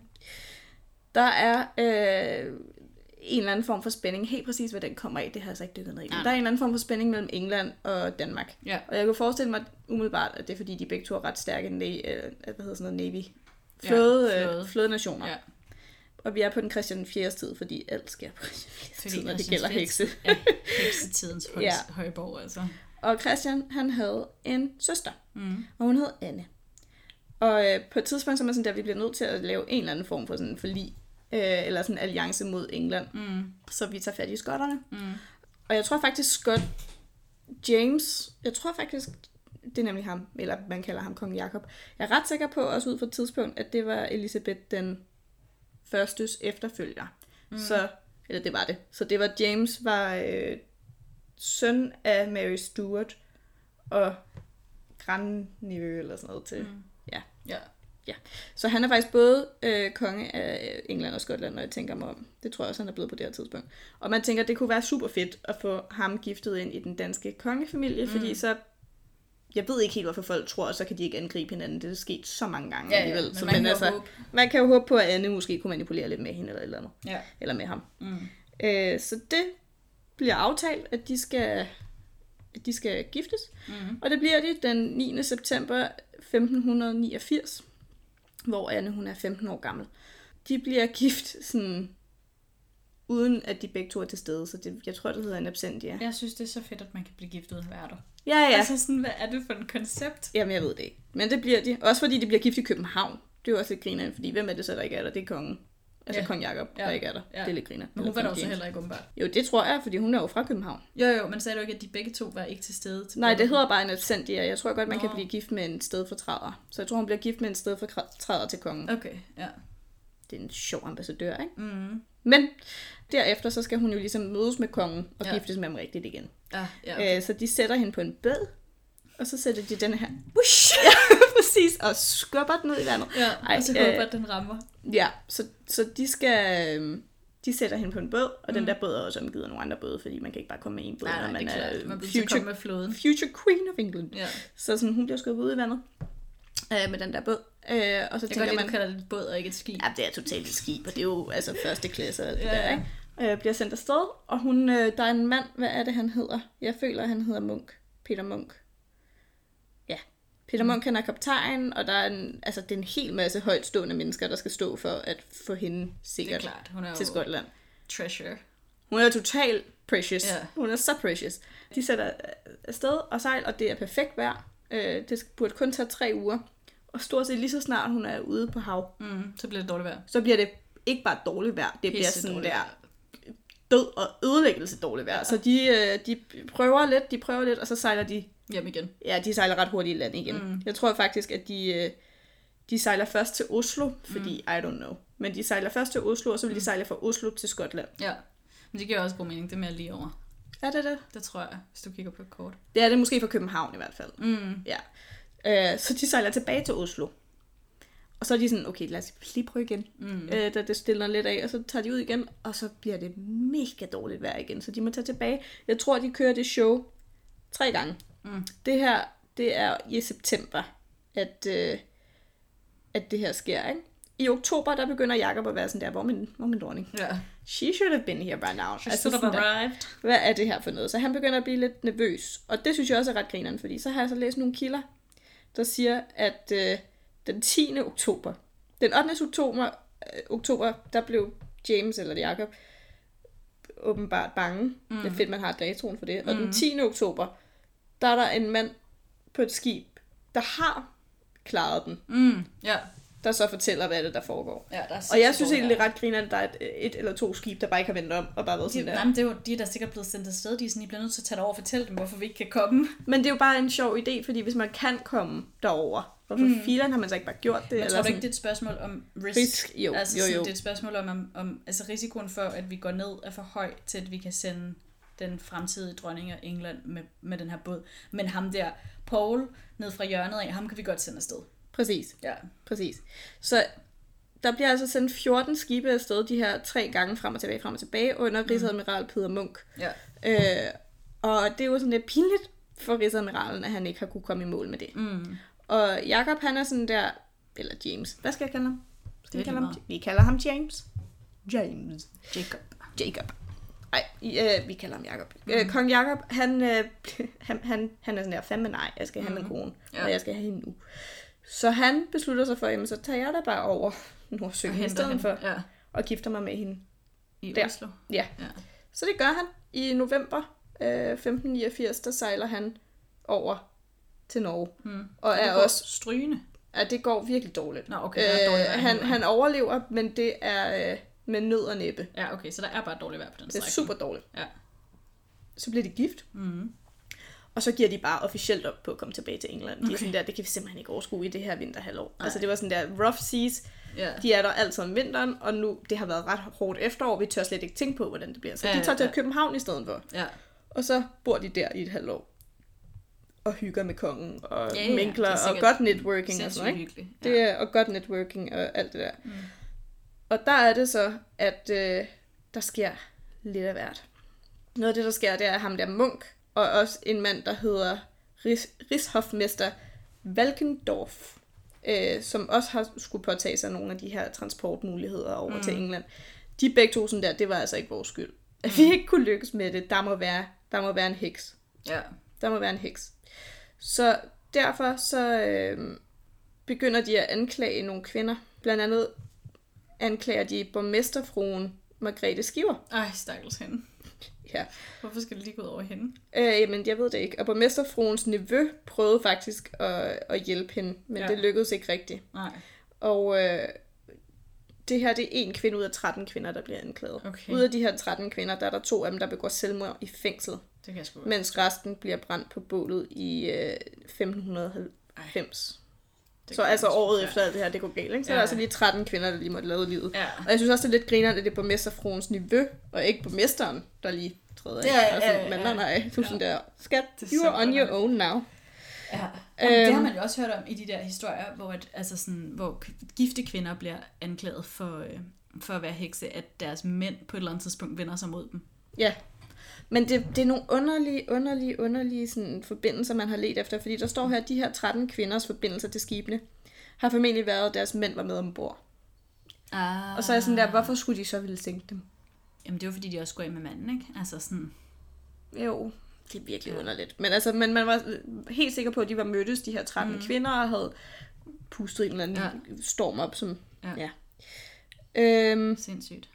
Der er øh, en eller anden form for spænding. Helt præcis, hvad den kommer af, det har jeg så ikke dykket ned i. Nej. der er en eller anden form for spænding mellem England og Danmark. Ja. Og jeg kunne forestille mig umiddelbart, at det er fordi, de begge to er ret stærke na- øh, hvad hedder sådan noget, Navy. Ja, Flåde, flåde. øh, flådenationer. Ja. Og vi er på den Christian 4. tid, fordi alt sker på Christian 4. Fordi tid, når det gælder hekse. er heksetidens høj, Ja. højborg, altså. Og Christian, han havde en søster, Mm. og hun hed Anne. Og øh, på et tidspunkt, så er man sådan der, vi bliver nødt til at lave en eller anden form for sådan en forlig, øh, eller sådan en alliance mod England, Mm. så vi tager fat i skotterne. Mm. Og jeg tror faktisk, Scott James, jeg tror faktisk, det er nemlig ham, eller man kalder ham kong Jakob. Jeg er ret sikker på, også ud fra et tidspunkt, at det var Elisabeth den førstes efterfølger. Mm. Så, eller det var det. Så det var James var øh, søn af Mary Stuart og grandnevø eller sådan noget til. Mm. Ja. Ja. Så han er faktisk både øh, konge af England og Skotland, når jeg tænker mig om. Det tror jeg også, han er blevet på det her tidspunkt. Og man tænker, at det kunne være super fedt at få ham giftet ind i den danske kongefamilie, mm. fordi så... Jeg ved ikke helt, hvorfor folk tror, at så kan de ikke angribe hinanden. Det er sket så mange gange Ja, ja, alligevel. men så, man kan jo altså, håbe. man kan jo håbe på, at Anne måske kunne manipulere lidt med hende eller et eller andet. Ja. Eller med ham. Mm. Øh, så det bliver aftalt, at de skal, at de skal giftes. Mm. Og det bliver de den 9. september 1589, hvor Anne hun er 15 år gammel. De bliver gift sådan, uden at de begge to er til stede, så det, jeg tror, det hedder en absentia. Jeg synes, det er så fedt, at man kan blive gift uden der. Ja, ja. Altså sådan, hvad er det for en koncept? Jamen, jeg ved det ikke. Men det bliver de. Også fordi de bliver gift i København. Det er jo også lidt griner, fordi hvem er det så, der ikke er der? Det er kongen. Altså Ja. kong Jakob, Ja. der ikke er der. Ja. Det er lidt griner. Men hun var der jo så heller ikke umiddelbart. Jo, det tror jeg, fordi hun er jo fra København. Jo, jo, men sagde du ikke, at de begge to var ikke til stede? Til Nej, det hedder bare en absentia. Jeg tror godt, man kan Nå. blive gift med en stedfortræder. Så jeg tror, hun bliver gift med en stedfortræder til kongen. Okay, ja. Det er en sjov ambassadør, ikke? Mm. Men derefter, så skal hun jo ligesom mødes med kongen og Ja. giftes med ham rigtigt igen. Ja, ja. Okay. Øh, så de sætter hende på en bed, og så sætter de den her... Whoosh! [LAUGHS] ja, præcis. Og skubber den ud i vandet. ja Ej, og så øh, håber, at den rammer. Ja, så, så de skal... øhm, De sætter hende på en båd, og mm. den der båd er også omgivet af nogle andre både, fordi man kan ikke bare komme med en båd, Nej, når nej, man det er er Man future, med floden. future queen of England. Ja. Så sådan, hun bliver skubbet ud i vandet øh, med den der båd. Øh, og så Jeg tænker godt man, du kalder det et båd og ikke et skib. ja, det er totalt et skib, og det er jo altså første klasse og alt det Ja, der, ikke? Øh, bliver sendt afsted, og hun, øh, der er en mand, hvad er det, han hedder? Jeg føler, han hedder Munk. Peter Munk. Ja. Peter Munk, han er kaptajn, og der er en, altså, det er en hel masse højtstående mennesker, der skal stå for at få hende Det er sikkert klart. Hun er til Skotland. treasure. Hun er totalt precious. Ja. Hun er så precious. De sætter afsted og sejl, og det er perfekt vejr. Øh, det burde kun tage tre uger. Og stort set lige så snart hun er ude på hav, Mm, så bliver det dårligt vejr. så bliver det ikke bare dårligt vejr, det bliver Pisse sådan dårligt der død og ødelæggelse dårligt vejr. Så de, øh, de prøver lidt, de prøver lidt, og så sejler de, Hjem igen. ja, de sejler ret hurtigt i land igen. Mm. Jeg tror faktisk, at de, øh, de sejler først til Oslo, fordi mm. I don't know. Men de sejler først til Oslo, og så vil de sejle fra Oslo til Skotland. Ja. Men det giver også god mening. Det mere lige over. Er det det? Det tror jeg, hvis du kigger på et kort. Det er det måske fra København i hvert fald. Mm. Ja. Øh, så de sejler tilbage til Oslo. Og så er de sådan, okay, lad os lige prøve igen. Mm. Øh, da det stiller lidt af, og så tager de ud igen, og så bliver det mega dårligt vejr igen. Så de må tage tilbage. Jeg tror, de kører det show tre gange. Mm. Det her, det er i september, at, øh, at det her sker, ikke? I oktober, der begynder Jacob at være sådan der, hvor min, hvor min dronning? Ja. She should have been here by now. She should have sådan der arrived. hvad er det her for noget? Så han begynder at blive lidt nervøs. Og det synes jeg også er ret grineren, fordi så har jeg så læst nogle kilder, der siger, at øh, den 10. oktober, den 8. oktober, øh, oktober, der blev James eller Jacob åbenbart bange. Mm. Det er fedt, man har datoen for det. Og den 10. oktober, der er der en mand på et skib, der har klaret den, Mm. Ja. der så fortæller, hvad det er, der foregår. ja der er Og jeg synes egentlig, det er ret griner, at der er et, et eller to skib, der bare ikke har vendt om, og bare været De, sådan der. nej, men det er jo, de er da sikkert blevet sendt afsted. De er sådan, I bliver nødt til at tage det over og fortælle dem, hvorfor vi ikke kan komme. Men det er jo bare en sjov idé, fordi hvis man kan komme derover, hvorfor mm. filen har man så ikke bare gjort det? Men eller tror du ikke, det er et spørgsmål om risk? Risk, jo, altså, jo, jo. Det er et spørgsmål om, om, om altså risikoen for, at vi går ned er for høj til, at vi kan sende den fremtidige dronning af England med, med den her båd. Men ham der, Paul, ned fra hjørnet af, ham kan vi godt sende afsted. Præcis, Ja. præcis. Så der bliver altså sendt 14 skibe afsted de her tre gange frem og tilbage, frem og tilbage, under rigsadmiral Peter Munk. Ja. Øh, og det er jo sådan lidt pinligt for rigsadmiralen, at han ikke har kunne komme i mål med det. Mm. Og Jakob han er sådan der, eller James, hvad skal jeg kalde ham? Skal vi, kalde ham? vi kalder ham James. James. Jacob. Jacob. Nej, øh, vi kalder ham Jacob. Mm. Øh, Kong Jacob, han, øh, [LAUGHS] han, han, han er sådan der, fandme nej, jeg skal have min kone, Ja. og jeg skal have hende nu. Så han beslutter sig for, jamen så tager jeg da bare over Nordsøen i stedet hende. for, Ja. og gifter mig med hende. I Der. Oslo. Ja. Ja. Så det gør han. I november øh, 1589, der sejler han over til Norge. Mm. Og det er går også, strygende. ja, det går virkelig dårligt. Nå, okay, er dårligt øh, han, han overlever, men det er øh, med nød og næppe. Ja, okay, så der er bare dårligt vejr på den Det er strækning. super dårligt. Ja. Så bliver de gift. Mm. Og så giver de bare officielt op på at komme tilbage til England. De er sådan der, det kan vi simpelthen ikke overskue i det her vinterhalvår. Altså det var sådan der rough seas. Ja. De er der altid om vinteren, og nu, det har været ret hårdt efterår. Vi tør slet ikke tænke på, hvordan det bliver. Så Ja, de tager til ja. København i stedet for. ja. Og så bor de der i et halvt år. Og hygger med kongen, og Ja, ja, ja, ja, minkler, er og godt networking og sådan noget. Ikke? hyggeligt. Det er, og godt networking og alt det der. Mm. Og der er det så, at øh, der sker lidt af hvert. Noget af det, der sker, det er ham der Munk, og også en mand, der hedder Rigshofmester Valkendorf, øh, som også har skulle påtage sig nogle af de her transportmuligheder over mm. til England. De begge to sådan der, det var altså ikke vores skyld. at vi ikke kunne lykkes med det. Der må være, der må være en heks. Ja. Der må være en heks. Så derfor så øh, begynder de at anklage nogle kvinder. Blandt andet anklager de borgmesterfruen Margrethe Skiver. Ej, stakkels hende. Ja. Hvorfor skal det lige gå ud over hende? Øh, jamen, jeg ved det ikke. Og borgmesterfruens nevø prøvede faktisk at, at hjælpe hende, men Ja. det lykkedes ikke rigtigt. Nej. Og øh, det her, det er en kvinde ud af 13 kvinder, der bliver anklaget. Okay. Ud af de her 13 kvinder, der er der to af dem, der begår selvmord i fængsel, Det kan jeg sgu mens resten bliver brændt på bålet i øh, 1590. Det Så altså året godt. efter alt det her, det går galt, ikke? Så ja. Ja. er der altså lige 13 kvinder, der lige måtte lade livet. Ja. Og jeg synes også, det er lidt griner, at det er borgmesterfruens niveau, og ikke borgmesteren, der lige træder ind. Ja, ja, Altså, ja, Men ja. nej, nej, du sådan der, skat, you are on your own now. Ja. Jamen, det har Øhm. man jo også hørt om i de der historier, hvor, at, altså sådan, hvor gifte kvinder bliver anklaget for, øh, for at være hekse, at deres mænd på et eller andet tidspunkt vender sig mod dem. Ja. Men det, det er nogle underlige, underlige, underlige sådan, forbindelser, man har let efter, fordi der står her, at de her 13 kvinders forbindelser til skibene har formentlig været, at deres mænd var med ombord. Ah. Og så er jeg sådan der, hvorfor skulle de så ville sænke dem? Jamen, det var fordi, de også skulle af med manden, ikke? Altså sådan... Jo, det er virkelig Ja. underligt. Men, altså, men man var helt sikker på, at de var mødtes, de her 13 mm. kvinder, og havde pustet en eller anden ja. storm op. Som, Ja. ja. Øhm, Sindssygt.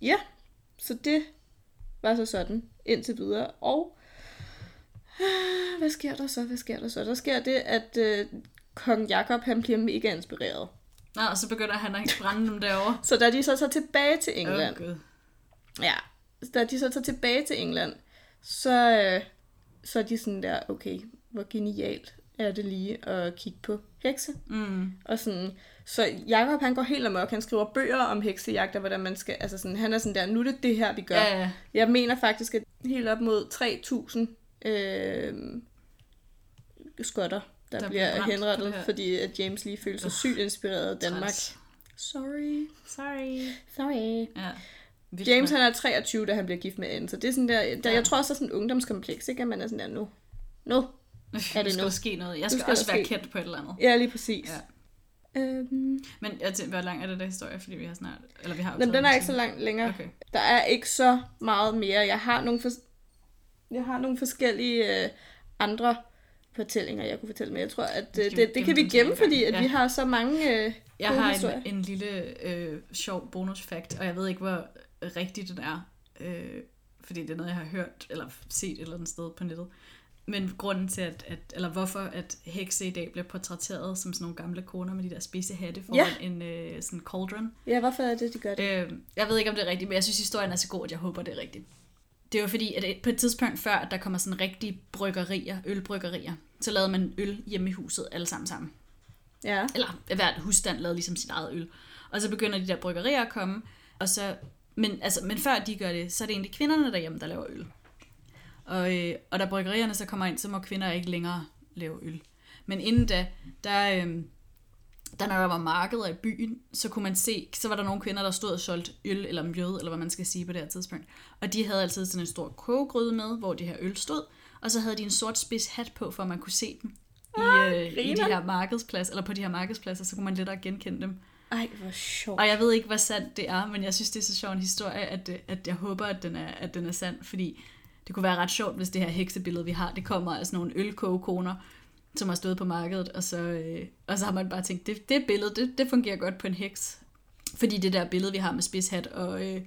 ja, så det var så sådan indtil videre. Og [SIGHS] hvad sker der så? Hvad sker der så? Der sker det, at øh, kong Jakob han bliver mega inspireret. Nå, og så begynder han at brænde dem derovre. Så da de så tager tilbage til England, Åh, Gud. Ja, da de så tager tilbage til England, så, øh, så er de sådan der, okay, hvor genialt er det lige at kigge på hekse. Mm. Og sådan, så Jacob han går helt amok, han skriver bøger om heksejagt, og hvordan man skal, altså sådan, han er sådan der, nu er det det her, vi gør. Ja, ja. Jeg mener faktisk, at helt op mod 3.000 øh, skotter, der, Der bliver henrettet, fordi at James lige følte sig sygt inspireret af Danmark. Træls. Sorry. Sorry. Sorry. Ja. Vildt James han er 23, da han bliver gift med Anne, så det er sådan der, der Ja. jeg tror også, der er sådan en ungdomskompleks, ikke? At man er sådan der, nu, nu. [LAUGHS] Nu det skal nu? der ske noget. Jeg skal, skal også være ske- kendt på et eller andet. Ja, lige præcis. Ja. Øhm, Men jeg tænker, hvor lang er det der historie? Fordi vi har snart... Eller vi har jo men taget den er ikke så langt længere. Okay. Der er ikke så meget mere. Jeg har nogle, for... jeg har nogle forskellige øh, andre fortællinger, jeg kunne fortælle, men jeg tror, at øh, det, det kan vi gemme, fordi at Ja. vi har så mange øh, Jeg har en, en lille øh, sjov bonus fact, og jeg ved ikke, hvor rigtig den er. Øh, fordi det er noget, jeg har hørt eller set et eller andet sted på nettet. Men grunden til, at, at, eller hvorfor at hekse i dag bliver portrætteret som sådan nogle gamle koner med de der spidse hatte foran Ja. en øh, sådan cauldron. Ja, hvorfor er det, de gør det? Øh, jeg ved ikke, om det er rigtigt, men jeg synes, historien er så god, at jeg håber, det er rigtigt. Det var fordi, at på et tidspunkt før, at der kommer sådan rigtige bryggerier, ølbryggerier, så lavede man øl hjemme i huset alle sammen sammen. Ja. Eller hvert husstand lavede ligesom sit eget øl. Og så begynder de der bryggerier at komme, og så, men, altså, men før de gør det, så er det egentlig kvinderne derhjemme, der laver øl. Og, øh, og da bryggerierne så kommer ind, så må kvinder ikke længere lave øl. Men inden da, der, øh, der når der var markeder i byen, så kunne man se, så var der nogle kvinder, der stod og solgte øl eller mjød, eller hvad man skal sige på det her tidspunkt. Og de havde altid sådan en stor kogegryde med, hvor det her øl stod, og så havde de en sort spids hat på, for at man kunne se dem i, øh, i de her markedspladser, eller på de her markedspladser, så kunne man lettere genkende dem. Ej, hvor sjovt. Og jeg ved ikke, hvor sandt det er, men jeg synes, det er så sjov en historie, at, det- at jeg håber, at den, er, at den er sand, fordi det kunne være ret sjovt, hvis det her heksebillede, vi har, det kommer af sådan nogle ølkogekoner, som har stået på markedet, og så, øh, og så har man bare tænkt, det, det billede, det, det fungerer godt på en heks. Fordi det der billede, vi har med spidshat og, øh,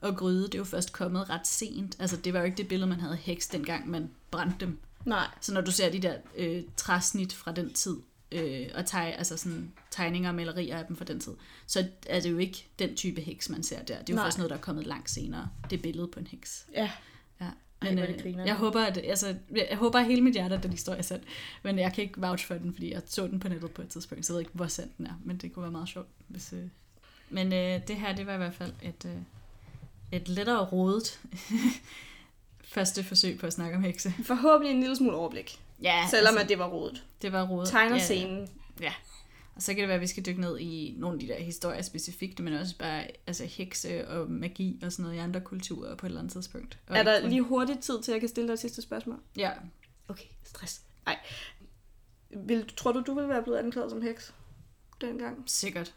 og gryde, det er jo først kommet ret sent. Altså, det var jo ikke det billede, man havde heks, dengang man brændte dem. Nej. Så når du ser de der øh, træsnit fra den tid, øh, og teg, altså sådan, tegninger og malerier af dem fra den tid, så er det jo ikke den type heks, man ser der. Det er jo Nej. først noget, der er kommet langt senere. Det billedet på en heks. Ja. Ej, Men det øh, jeg håber, at, altså, jeg håber hele mit hjerte, at den historie er sand. Men jeg kan ikke vouch for den, fordi jeg så den på nettet på et tidspunkt, så jeg ved ikke, hvor sand den er. Men det kunne være meget sjovt. Hvis, øh... Men øh, det her, det var i hvert fald et, øh, et lettere rodet [LAUGHS] første forsøg på at snakke om hekse. Forhåbentlig en lille smule overblik. Ja, Selvom altså, at det var rodet. det var rodet. Tegner ja, scenen. Ja. Og så kan det være, at vi skal dykke ned i nogle af de der historier specifikt, men også bare altså, hekse og magi og sådan noget i andre kulturer på et eller andet tidspunkt. Og Er der kun- lige hurtigt tid til, at jeg kan stille dig et sidste spørgsmål? Ja. Okay, stress. Nej. Vil, tror du, du ville være blevet anklaget som heks dengang? Sikkert.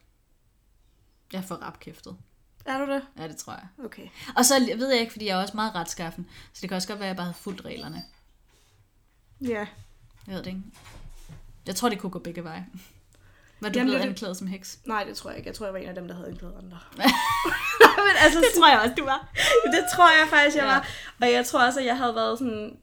Jeg får rapkæftet. Er du det? Ja, det tror jeg. Okay. Og så ved jeg ikke, fordi jeg er også meget retskaffen, så det kan også godt være, at jeg bare havde fulgt reglerne. Ja. Jeg ved det ikke. Jeg tror, det kunne gå begge veje. Var du Jamen, blevet det- anklaget som heks? Nej, det tror jeg ikke. Jeg tror, jeg var en af dem, der havde anklaget andre. [LAUGHS] Men altså, det tror jeg også, du var. det tror jeg faktisk, jeg Ja. var. Og jeg tror også, at jeg havde været sådan...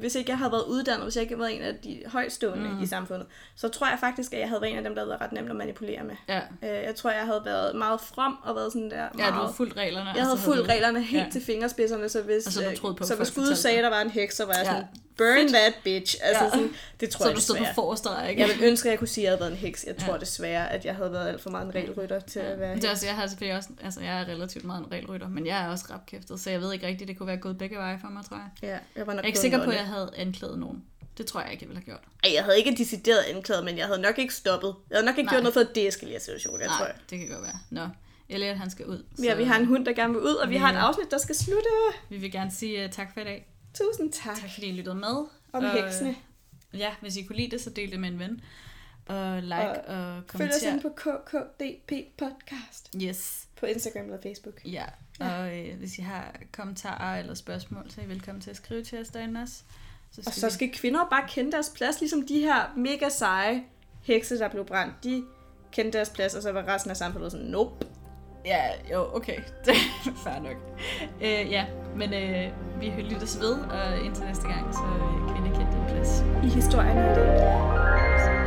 Hvis ikke jeg havde været uddannet, hvis jeg ikke havde været en af de højstående Mm. i samfundet, så tror jeg faktisk, at jeg havde været en af dem, der havde været ret nemt at manipulere med. Ja. Øh, Jeg tror, jeg havde været meget from og været sådan der Ja, meget... du havde fulgt reglerne. Jeg havde fulgt reglerne helt Ja. ja. til fingerspidserne, så hvis, Og så du øh, på, så hvis Gud sagde, at der var en heks, så var jeg Ja. Burn that bitch. Altså Ja. sådan, det tror Så jeg du stod på forreste ikke? Jeg ville ønske, at jeg kunne sige, at jeg havde været en heks. Jeg tror Ja. desværre, at jeg havde været alt for meget en regelrytter til at være Det er heks. også, jeg har selvfølgelig også, altså jeg er relativt meget en regelrytter, men jeg er også rapkæftet, så jeg ved ikke rigtigt, det kunne være gået begge veje for mig, tror jeg. Ja, jeg var nok Jeg er ikke sikker på, at jeg havde anklaget nogen. Det tror jeg ikke, jeg ville have gjort. Ej, jeg havde ikke decideret anklaget, men jeg havde nok ikke stoppet. Jeg havde nok ikke Nej. gjort noget for at deeskalere situationen, jeg tror Nej, jeg. det kan godt være. Nå, Elliot han skal ud. Ja, vi har en hund, der gerne vil ud, og vi Vi- har et afsnit, der skal slutte. Vi vil gerne sige uh, tak for i dag. Tusind tak. Tak fordi I lyttede med. Om Og, heksene. Ja, hvis I kunne lide det, så del det med en ven. Og like og, og Følg os ind kommenter. på KKDP Podcast Yes, på Instagram eller Facebook. ja. Og øh, hvis I har kommentarer eller spørgsmål, så er I velkommen til at skrive til os derinde også. Så Og så vi- skal kvinder bare kende deres plads, ligesom de her mega seje hekse, der blev brændt. De kendte deres plads, og så var resten af samfundet sådan, nope. Ja, jo, okay. Det [LAUGHS] er fair nok. Øh, ja, men øh, vi lyttes ved, og indtil næste gang, så øh, kvinde kendt din plads. I historien i dag.